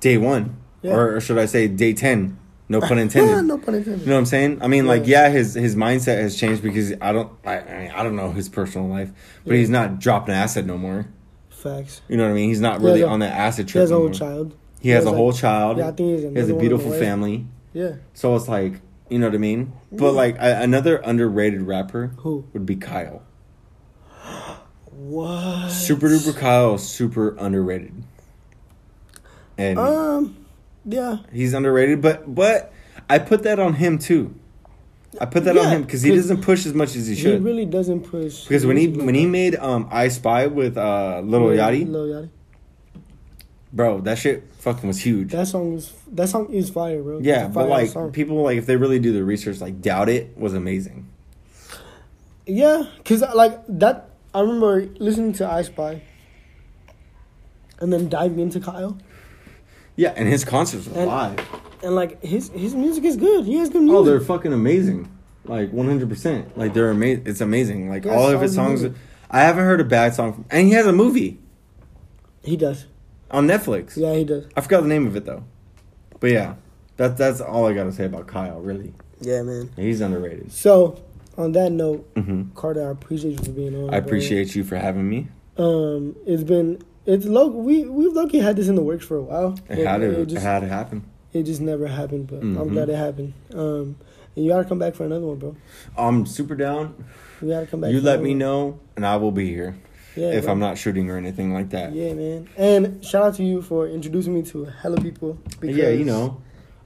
day one, Yeah. or, or should I say day ten? No pun intended. no pun intended. You know what I'm saying? I mean, like, Yeah. yeah, his his mindset has changed because I don't, I, I mean, I don't know his personal life, but Yeah. he's not dropping acid no more. Facts. You know what I mean? He's not He really a- on that acid trip. He has a whole child. He has He a has, whole child. Yeah, I think he has he has a another one on the beautiful family. Yeah. So it's like, you know what I mean? But Yeah. like a, another underrated rapper Who? would be Kyle. What? Super duper Kyle, super underrated. And Um. Yeah. he's underrated, but but I put that on him too. I put that on him because he doesn't push as much as he should. He really doesn't push. because when he when he made um I Spy with uh Lil Yachty, Lil Yachty. bro, that shit fucking was huge. That song was that song is fire, bro. yeah, a but like song. people like if they really do the research, like Doubt It was amazing. Yeah, cause like that, I remember listening to I Spy, and then diving into Kyle, Yeah, and his concerts were And- live. And like his his music is good. He has good music. Oh, they're fucking amazing. Like 100%. Like they're amazing. It's amazing. Like all of his songs are. I haven't heard a bad song from, and he has a movie he does. on Netflix. Yeah, he does. I forgot the name of it though. But yeah, that that's all I got to say about Kyle, really. Yeah, man. He's underrated. So on that note, hmm Carter, I appreciate you for being on. I bro. appreciate you for having me. Um, it's been it's low. We we've lucky had this in the works for a while. It but had to, It it just, had to happen. It just never happened. But I'm Mhm. glad it happened. Um, you gotta come back for another one, bro. I'm super down. You gotta come back. You let me one. know, and I will be here Yeah, if bro. I'm not shooting or anything like that. Yeah, man. And shout out to you for introducing me to hella people. Because, yeah, you know,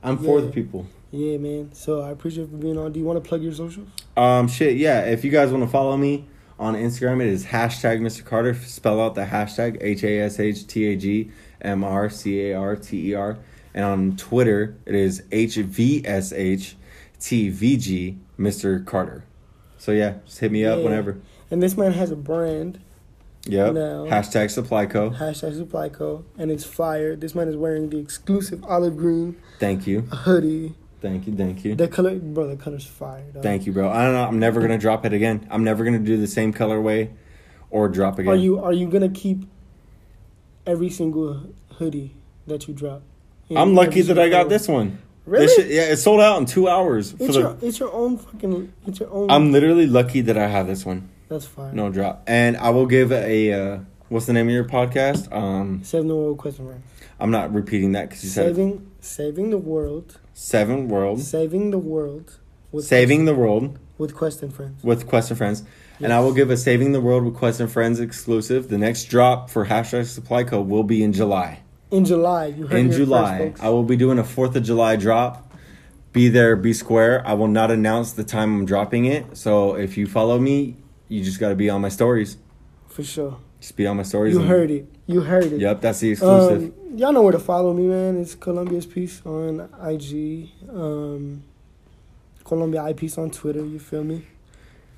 I'm for the people. Yeah, man. So I appreciate you for being on. Do you want to plug your socials? Um, shit, yeah. If you guys want to follow me on Instagram, it is hashtag Mr. Carter. Spell out the hashtag H A S H T A G M R C A R T E R. And on Twitter, it is H V S H T V G Mr. Carter. So yeah, just hit me up Yeah. whenever. And this man has a brand, Yep. Now- Hashtag Supply Co. hashtag Supply Co. And it's fire. This man is wearing the exclusive olive green Thank you. hoodie. Thank you. Thank you. The color, bro, the color's fire. Dog. Thank you, bro. I don't know. I'm never gonna drop it again. I'm never gonna do the same colorway or drop again. Are you are you gonna keep every single hoodie that you drop? In I'm lucky that I got color? this one. Really? This shit- yeah, it sold out in two hours. For It's the, your it's your own fucking it's your own. I'm literally lucky that I have this one. that's fine. No drop. And I will give a uh, what's the name of your podcast? Um, Saving the world question round. I'm not repeating that because you said. Saving saving the world. seven world, Saving the world. With saving the world with Quest and Friends. with Quest and Friends. And I will give a saving the world with Quest and Friends exclusive. The next drop for hashtag Supply Co will be in July. In July, you heard in July. First. I will be doing a Fourth of July drop. Be there, be square. I will not announce the time I'm dropping it. So if you follow me, you just got to be on my stories. for sure. Just be on my stories. You heard it. You heard it. Yep, that's the exclusive. Um, y'all know where to follow me, man. It's Columbia's Peace on IG. Um, Columbia I Peace on Twitter. You feel me?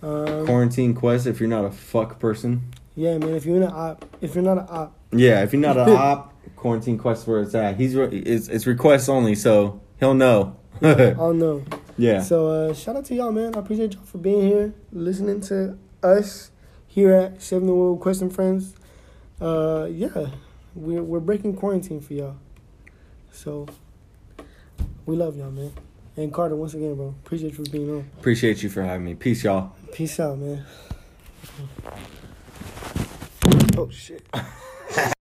Um, Quarantine Quest. If you're not a fuck person, yeah, man. If you're in an op, if you're not an op, yeah. If you're not an op, Quarantine Quest where it's at. He's re- it's it's requests only, so he'll know. I'll know. yeah. So uh, shout out to y'all, man. I appreciate y'all for being here, listening to us here at Seven the World Question Friends. Uh, yeah, we're we're breaking quarantine for y'all. So we love y'all, man. And Carter, once again, bro, appreciate you for being on. Appreciate you for having me. Peace, y'all. Peace out, man. Oh shit.